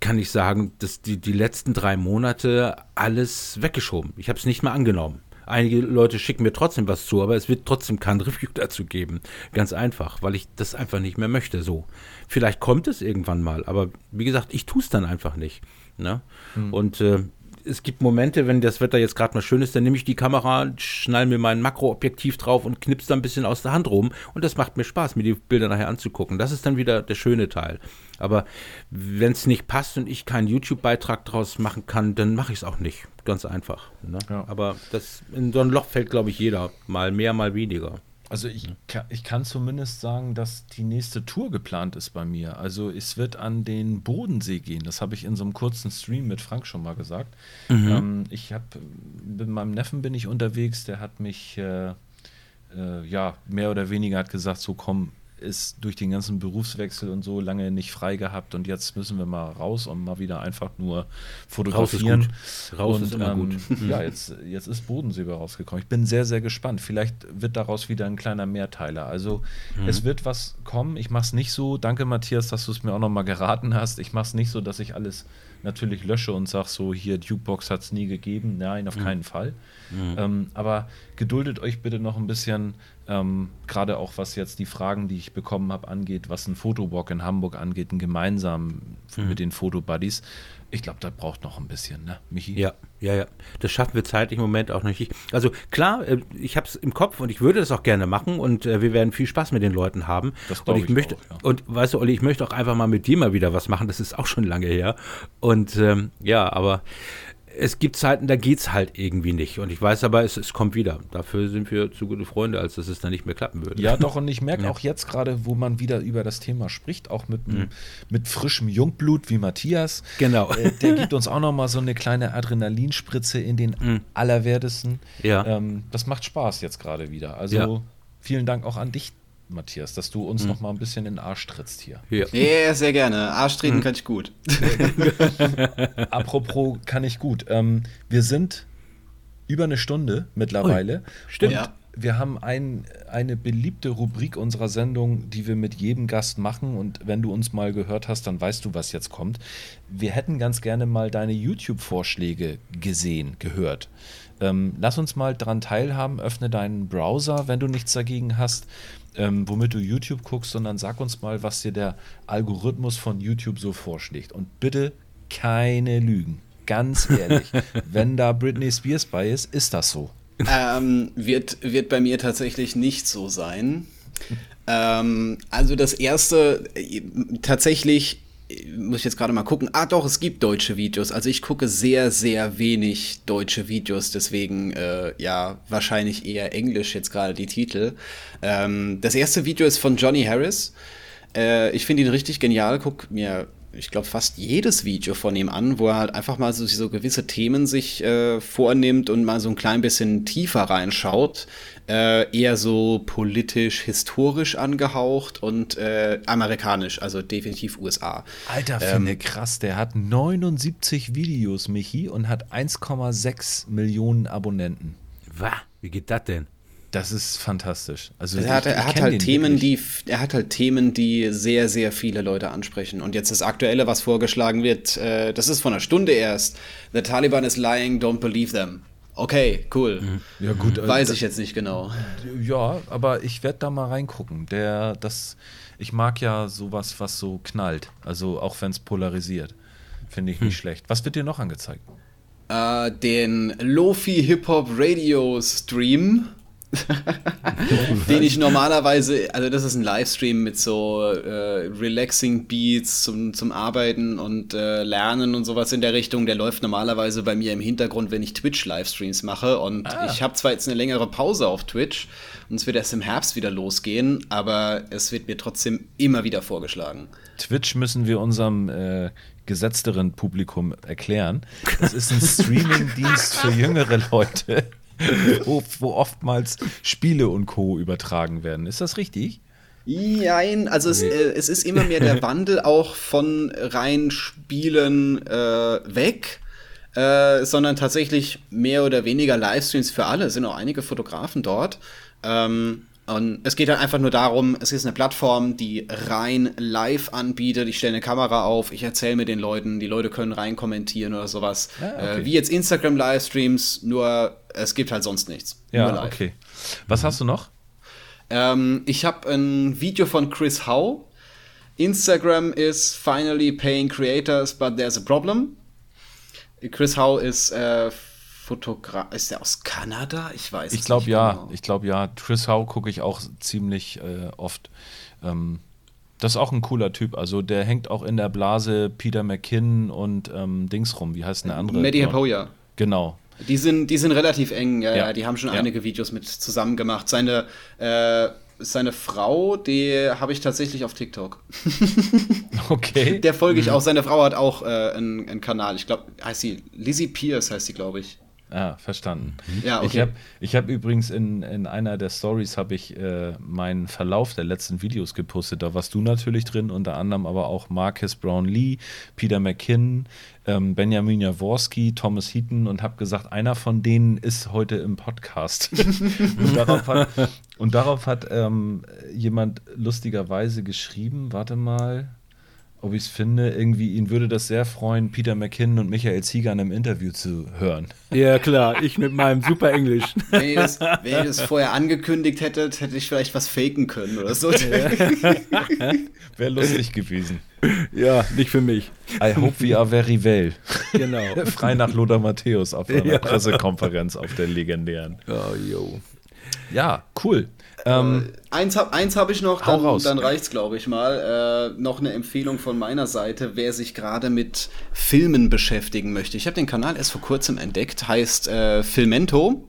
kann ich sagen, dass die, die letzten drei Monate alles weggeschoben. Ich habe es nicht mehr angenommen. Einige Leute schicken mir trotzdem was zu, aber es wird trotzdem kein *laughs* Review dazu geben. Ganz einfach, weil ich das einfach nicht mehr möchte so. Vielleicht kommt es irgendwann mal, aber wie gesagt, ich tue es dann einfach nicht. Ne? Hm. Und äh, es gibt Momente, wenn das Wetter jetzt gerade mal schön ist, dann nehme ich die Kamera, schnall mir mein Makroobjektiv drauf und knips da ein bisschen aus der Hand rum. Und das macht mir Spaß, mir die Bilder nachher anzugucken. Das ist dann wieder der schöne Teil. Aber wenn es nicht passt und ich keinen YouTube-Beitrag draus machen kann, dann mache ich es auch nicht. Ganz einfach. Ne? Ja. Aber das in so ein Loch fällt, glaube ich, jeder. Mal mehr, mal weniger. Also ich, ich kann zumindest sagen, dass die nächste Tour geplant ist bei mir. Also es wird an den Bodensee gehen. Das habe ich in so einem kurzen Stream mit Frank schon mal gesagt. Mhm. Ähm, ich habe mit meinem Neffen bin ich unterwegs. Der hat mich äh, äh, ja mehr oder weniger hat gesagt, so komm, ist durch den ganzen Berufswechsel und so lange nicht frei gehabt und jetzt müssen wir mal raus und mal wieder einfach nur fotografieren. Raus ist, gut. Raus und, ist immer ähm, gut. ja, jetzt, jetzt ist Bodensee rausgekommen. Ich bin sehr, sehr gespannt. Vielleicht wird daraus wieder ein kleiner Mehrteiler. Also mhm. es wird was kommen. Ich mache es nicht so. Danke, Matthias, dass du es mir auch nochmal geraten hast. Ich mache es nicht so, dass ich alles natürlich lösche und sage so, hier, Dukebox hat es nie gegeben. Nein, auf mhm. keinen Fall. Mhm. Ähm, aber geduldet euch bitte noch ein bisschen, ähm, gerade auch was jetzt die Fragen, die ich bekommen habe, angeht, was ein Fotowalk in Hamburg angeht, ein gemeinsam mhm. mit den Fotobuddies. Ich glaube, das braucht noch ein bisschen, ne, Michi? Ja, ja, ja. Das schaffen wir zeitlich im Moment auch nicht. Also klar, äh, ich habe es im Kopf und ich würde das auch gerne machen und äh, wir werden viel Spaß mit den Leuten haben. Das und ich, ich möchte, auch, ja. und weißt du, Olli, ich möchte auch einfach mal mit dir mal wieder was machen. Das ist auch schon lange her. Und ähm, ja, aber es gibt Zeiten, da geht es halt irgendwie nicht. Und ich weiß aber, es, es kommt wieder. Dafür sind wir zu gute Freunde, als dass es dann nicht mehr klappen würde. Ja, doch, und ich merke *laughs* ja. auch jetzt gerade, wo man wieder über das Thema spricht, auch mit, mhm. mit frischem Jungblut wie Matthias. Genau. Äh, der gibt uns auch nochmal so eine kleine Adrenalinspritze in den mhm. Allerwertesten. Ja. Ähm, das macht Spaß jetzt gerade wieder. Also ja. vielen Dank auch an dich, Matthias, dass du uns mhm. noch mal ein bisschen in den Arsch trittst hier. Ja, yeah, sehr gerne. Arsch treten mhm. kann ich gut. *laughs* Apropos kann ich gut. Ähm, wir sind über eine Stunde mittlerweile. Ui, stimmt. Und wir haben ein, eine beliebte Rubrik unserer Sendung, die wir mit jedem Gast machen. Und wenn du uns mal gehört hast, dann weißt du, was jetzt kommt. Wir hätten ganz gerne mal deine YouTube-Vorschläge gesehen, gehört. Ähm, lass uns mal daran teilhaben. Öffne deinen Browser, wenn du nichts dagegen hast ähm, womit du YouTube guckst, sondern sag uns mal, was dir der Algorithmus von YouTube so vorschlägt. Und bitte keine Lügen. Ganz *laughs* ehrlich, wenn da Britney Spears bei ist, ist das so. Ähm, wird, wird bei mir tatsächlich nicht so sein. Ähm, also das erste, äh, tatsächlich muss ich jetzt gerade mal gucken. Ah, doch, es gibt deutsche Videos. Also ich gucke sehr, sehr wenig deutsche Videos, deswegen äh, ja wahrscheinlich eher Englisch jetzt gerade die Titel. Ähm, das erste Video ist von Johnny Harris. Äh, ich finde ihn richtig genial. Guck mir ich glaube, fast jedes Video von ihm an, wo er halt einfach mal so, so gewisse Themen sich äh, vornimmt und mal so ein klein bisschen tiefer reinschaut. Äh, eher so politisch, historisch angehaucht und äh, amerikanisch, also definitiv USA. Alter, finde ähm, krass, der hat 79 Videos, Michi, und hat 1,6 Millionen Abonnenten. Was? Wie geht das denn? Das ist fantastisch. Also er hat, er hat halt Themen, die er hat halt Themen, die sehr, sehr viele Leute ansprechen. Und jetzt das Aktuelle, was vorgeschlagen wird, äh, das ist von einer Stunde erst. The Taliban is lying, don't believe them. Okay, cool. Mhm. Ja, gut. Äh, Weiß ich jetzt nicht genau. Ja, aber ich werde da mal reingucken. Der, das, ich mag ja sowas, was so knallt. Also auch wenn es polarisiert. Finde ich nicht hm. schlecht. Was wird dir noch angezeigt? Äh, den Lofi Hip Hop Radio Stream. *laughs* den ich normalerweise, also das ist ein Livestream mit so äh, relaxing Beats zum, zum Arbeiten und äh, Lernen und sowas in der Richtung. Der läuft normalerweise bei mir im Hintergrund, wenn ich Twitch-Livestreams mache. Und ah. ich habe zwar jetzt eine längere Pause auf Twitch und es wird erst im Herbst wieder losgehen, aber es wird mir trotzdem immer wieder vorgeschlagen. Twitch müssen wir unserem äh, gesetzteren Publikum erklären. Das ist ein *laughs* Streaming-Dienst für jüngere Leute *laughs* wo, wo oftmals Spiele und Co. übertragen werden. Ist das richtig? Nein, also es, äh, es ist immer mehr der *laughs* Wandel auch von rein Spielen äh, weg, äh, sondern tatsächlich mehr oder weniger Livestreams für alle. Es sind auch einige Fotografen dort. Ähm, und es geht halt einfach nur darum, es ist eine Plattform, die rein live anbietet. Ich stelle eine Kamera auf, ich erzähle mit den Leuten, die Leute können rein kommentieren oder sowas. Ah, okay. äh, wie jetzt Instagram-Livestreams, nur es gibt halt sonst nichts. Ja, okay. Was hast du noch? Ähm, ich habe ein Video von Chris Howe. Instagram is finally paying creators, but there's a problem. Chris Howe ist äh, Fotograf. Ist der aus Kanada? Ich weiß Ich glaube ja. Genau. Ich glaube ja. Chris Howe gucke ich auch ziemlich äh, oft. Ähm, das ist auch ein cooler Typ. Also der hängt auch in der Blase Peter McKinnon und ähm, Dings rum. Wie heißt denn der andere? Maddie Hapoya. Genau. Die sind, die sind relativ eng, ja, ja. die haben schon ja. einige Videos mit zusammen gemacht. Seine, äh, seine Frau, die habe ich tatsächlich auf TikTok. *laughs* okay. Der folge ich mhm. auch. Seine Frau hat auch äh, einen, einen Kanal. Ich glaube, heißt sie Lizzie Pierce heißt sie, glaube ich. Ah, verstanden. Ja, okay. Ich habe ich hab übrigens in, in einer der Stories habe ich äh, meinen Verlauf der letzten Videos gepostet. Da warst du natürlich drin, unter anderem aber auch Marcus Brown Lee, Peter McKinnon, ähm, Benjamin Jaworski, Thomas Heaton und habe gesagt, einer von denen ist heute im Podcast. *laughs* und darauf hat, und darauf hat ähm, jemand lustigerweise geschrieben, warte mal, ob ich es finde, irgendwie, ihn würde das sehr freuen, Peter McKinnon und Michael Zieger in einem Interview zu hören. Ja, klar, ich mit meinem super Englisch. *laughs* Wenn ihr, das, wenn ihr das vorher angekündigt hättet, hätte ich vielleicht was faken können oder so. Ja. *laughs* Wäre lustig gewesen. Ja, nicht für mich. I hope we are very well. Genau. *laughs* Frei nach Lothar Matthäus auf einer ja. Pressekonferenz auf der legendären. Oh, yo. Ja, cool. Ähm, äh, eins habe eins hab ich noch, dann, raus. dann reicht's, glaube ich mal. Äh, noch eine Empfehlung von meiner Seite, wer sich gerade mit Filmen beschäftigen möchte. Ich habe den Kanal erst vor kurzem entdeckt, heißt äh, Filmento.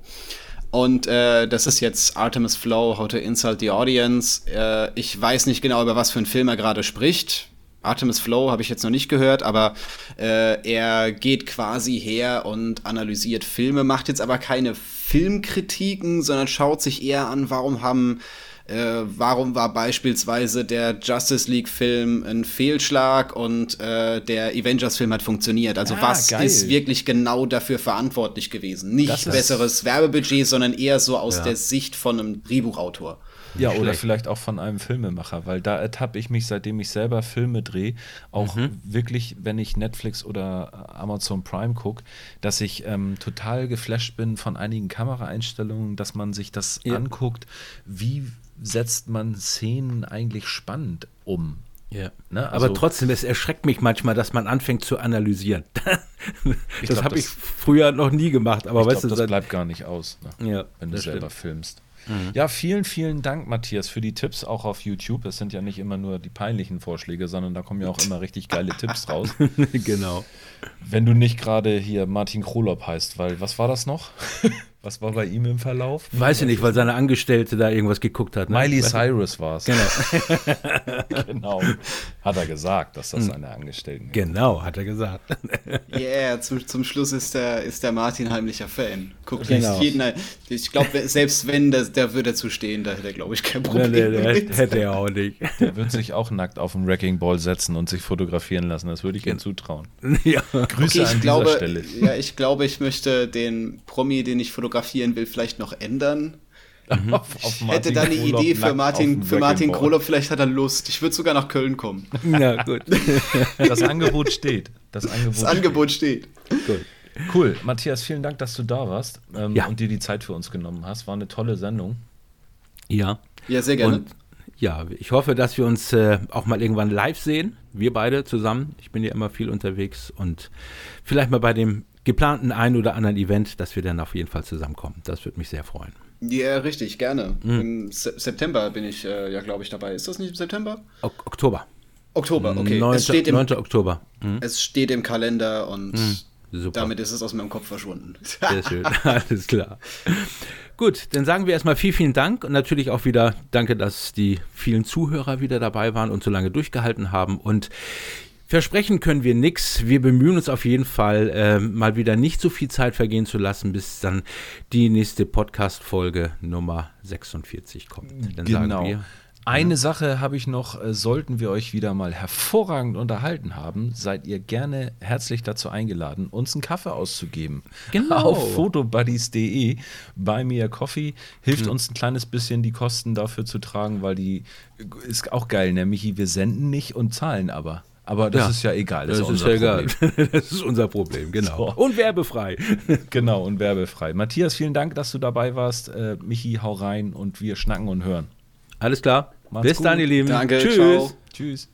Und äh, das ist jetzt Artemis Flow, How to Insult the Audience. Äh, ich weiß nicht genau, über was für einen Film er gerade spricht. Artemis Flow habe ich jetzt noch nicht gehört, aber äh, er geht quasi her und analysiert Filme, macht jetzt aber keine Filmkritiken, sondern schaut sich eher an, warum haben äh, warum war beispielsweise der Justice League-Film ein Fehlschlag und äh, der Avengers-Film hat funktioniert? Also, ah, was geil. ist wirklich genau dafür verantwortlich gewesen? Nicht besseres Werbebudget, sondern eher so aus ja. der Sicht von einem Drehbuchautor. Ja, oder vielleicht auch von einem Filmemacher, weil da ertappe ich mich, seitdem ich selber Filme drehe, auch mhm. wirklich, wenn ich Netflix oder Amazon Prime gucke, dass ich ähm, total geflasht bin von einigen Kameraeinstellungen, dass man sich das ja. anguckt, wie setzt man Szenen eigentlich spannend um. Ja. Ne? Also, Aber trotzdem, es erschreckt mich manchmal, dass man anfängt zu analysieren. *laughs* das habe ich früher noch nie gemacht. Aber ich weißt glaub, du, das bleibt gar nicht aus, ne? ja, wenn du selber stimmt. filmst. Mhm. Ja, vielen, vielen Dank, Matthias, für die Tipps auch auf YouTube. Es sind ja nicht immer nur die peinlichen Vorschläge, sondern da kommen ja auch immer richtig geile Tipps raus. *laughs* genau. Wenn du nicht gerade hier Martin Krolop heißt, weil was war das noch? *laughs* Was war bei ihm im Verlauf? Weiß ich nicht, weil seine Angestellte da irgendwas geguckt hat. Ne? Miley Cyrus war es. Genau. *laughs* *laughs* genau. Hat er gesagt, dass das hm. seine Angestellten Genau, hat er gesagt. Ja, *laughs* yeah, zum, zum Schluss ist der, ist der Martin heimlicher Fan. Guckt genau. jeden. Ich glaube, selbst wenn, der, der würde dazu stehen, da hätte er, glaube ich, kein Problem. Nee, nee, mit. Hätte er auch nicht. Der wird sich auch nackt auf den Wrecking Ball setzen und sich fotografieren lassen. Das würde ich ihm zutrauen. Ja. Grüße okay, an glaube, dieser Stelle. Ja, ich glaube, ich möchte den Promi, den ich fotografiere, fotografieren will, vielleicht noch ändern. Mhm. auf, auf ich hätte da eine Krolob Idee für Martin, für Martin Krolop, vielleicht hat er Lust. Ich würde sogar nach Köln kommen. *laughs* Ja, gut. *laughs* Das Angebot steht. Das Angebot, das Angebot steht. Gut. Cool. Matthias, vielen Dank, dass du da warst ähm, ja. und dir die Zeit für uns genommen hast. War eine tolle Sendung. Ja. Ja, sehr gerne. Und ja, ich hoffe, dass wir uns äh, auch mal irgendwann live sehen. Wir beide zusammen. Ich bin ja immer viel unterwegs und vielleicht mal bei dem geplanten ein oder anderen Event, dass wir dann auf jeden Fall zusammenkommen. Das würde mich sehr freuen. Ja, richtig, gerne. Mhm. Im September bin ich äh, ja, glaube ich, dabei. Ist das nicht im September? O Oktober. Oktober, okay. 9. Es steht im, 9. Oktober. Mhm. Es steht im Kalender und mhm. damit ist es aus meinem Kopf verschwunden. Sehr schön, *laughs* alles klar. Gut, dann sagen wir erstmal vielen, vielen Dank und natürlich auch wieder danke, dass die vielen Zuhörer wieder dabei waren und so lange durchgehalten haben. Und Versprechen können wir nichts. Wir bemühen uns auf jeden Fall, äh, mal wieder nicht so viel Zeit vergehen zu lassen, bis dann die nächste Podcast-Folge Nummer 46 kommt. Dann genau. Wir, eine ja. Sache habe ich noch, äh, sollten wir euch wieder mal hervorragend unterhalten haben, seid ihr gerne herzlich dazu eingeladen, uns einen Kaffee auszugeben. Genau. *laughs* Auf fotobuddies.de bei mir Coffee hilft mhm. uns ein kleines bisschen die Kosten dafür zu tragen, weil die ist auch geil, ne Michi, wir senden nicht und zahlen aber. Aber das ja. ist ja egal. Das, das ist, ja egal. *laughs* das ist unser Problem, genau. So. Und werbefrei. *laughs* genau, und werbefrei. Matthias, vielen Dank, dass du dabei warst. Äh, Michi, hau rein und wir schnacken und hören. Alles klar. Macht's Bis gut. dann, ihr Lieben. Danke, Tschüss. Ciao. Tschüss.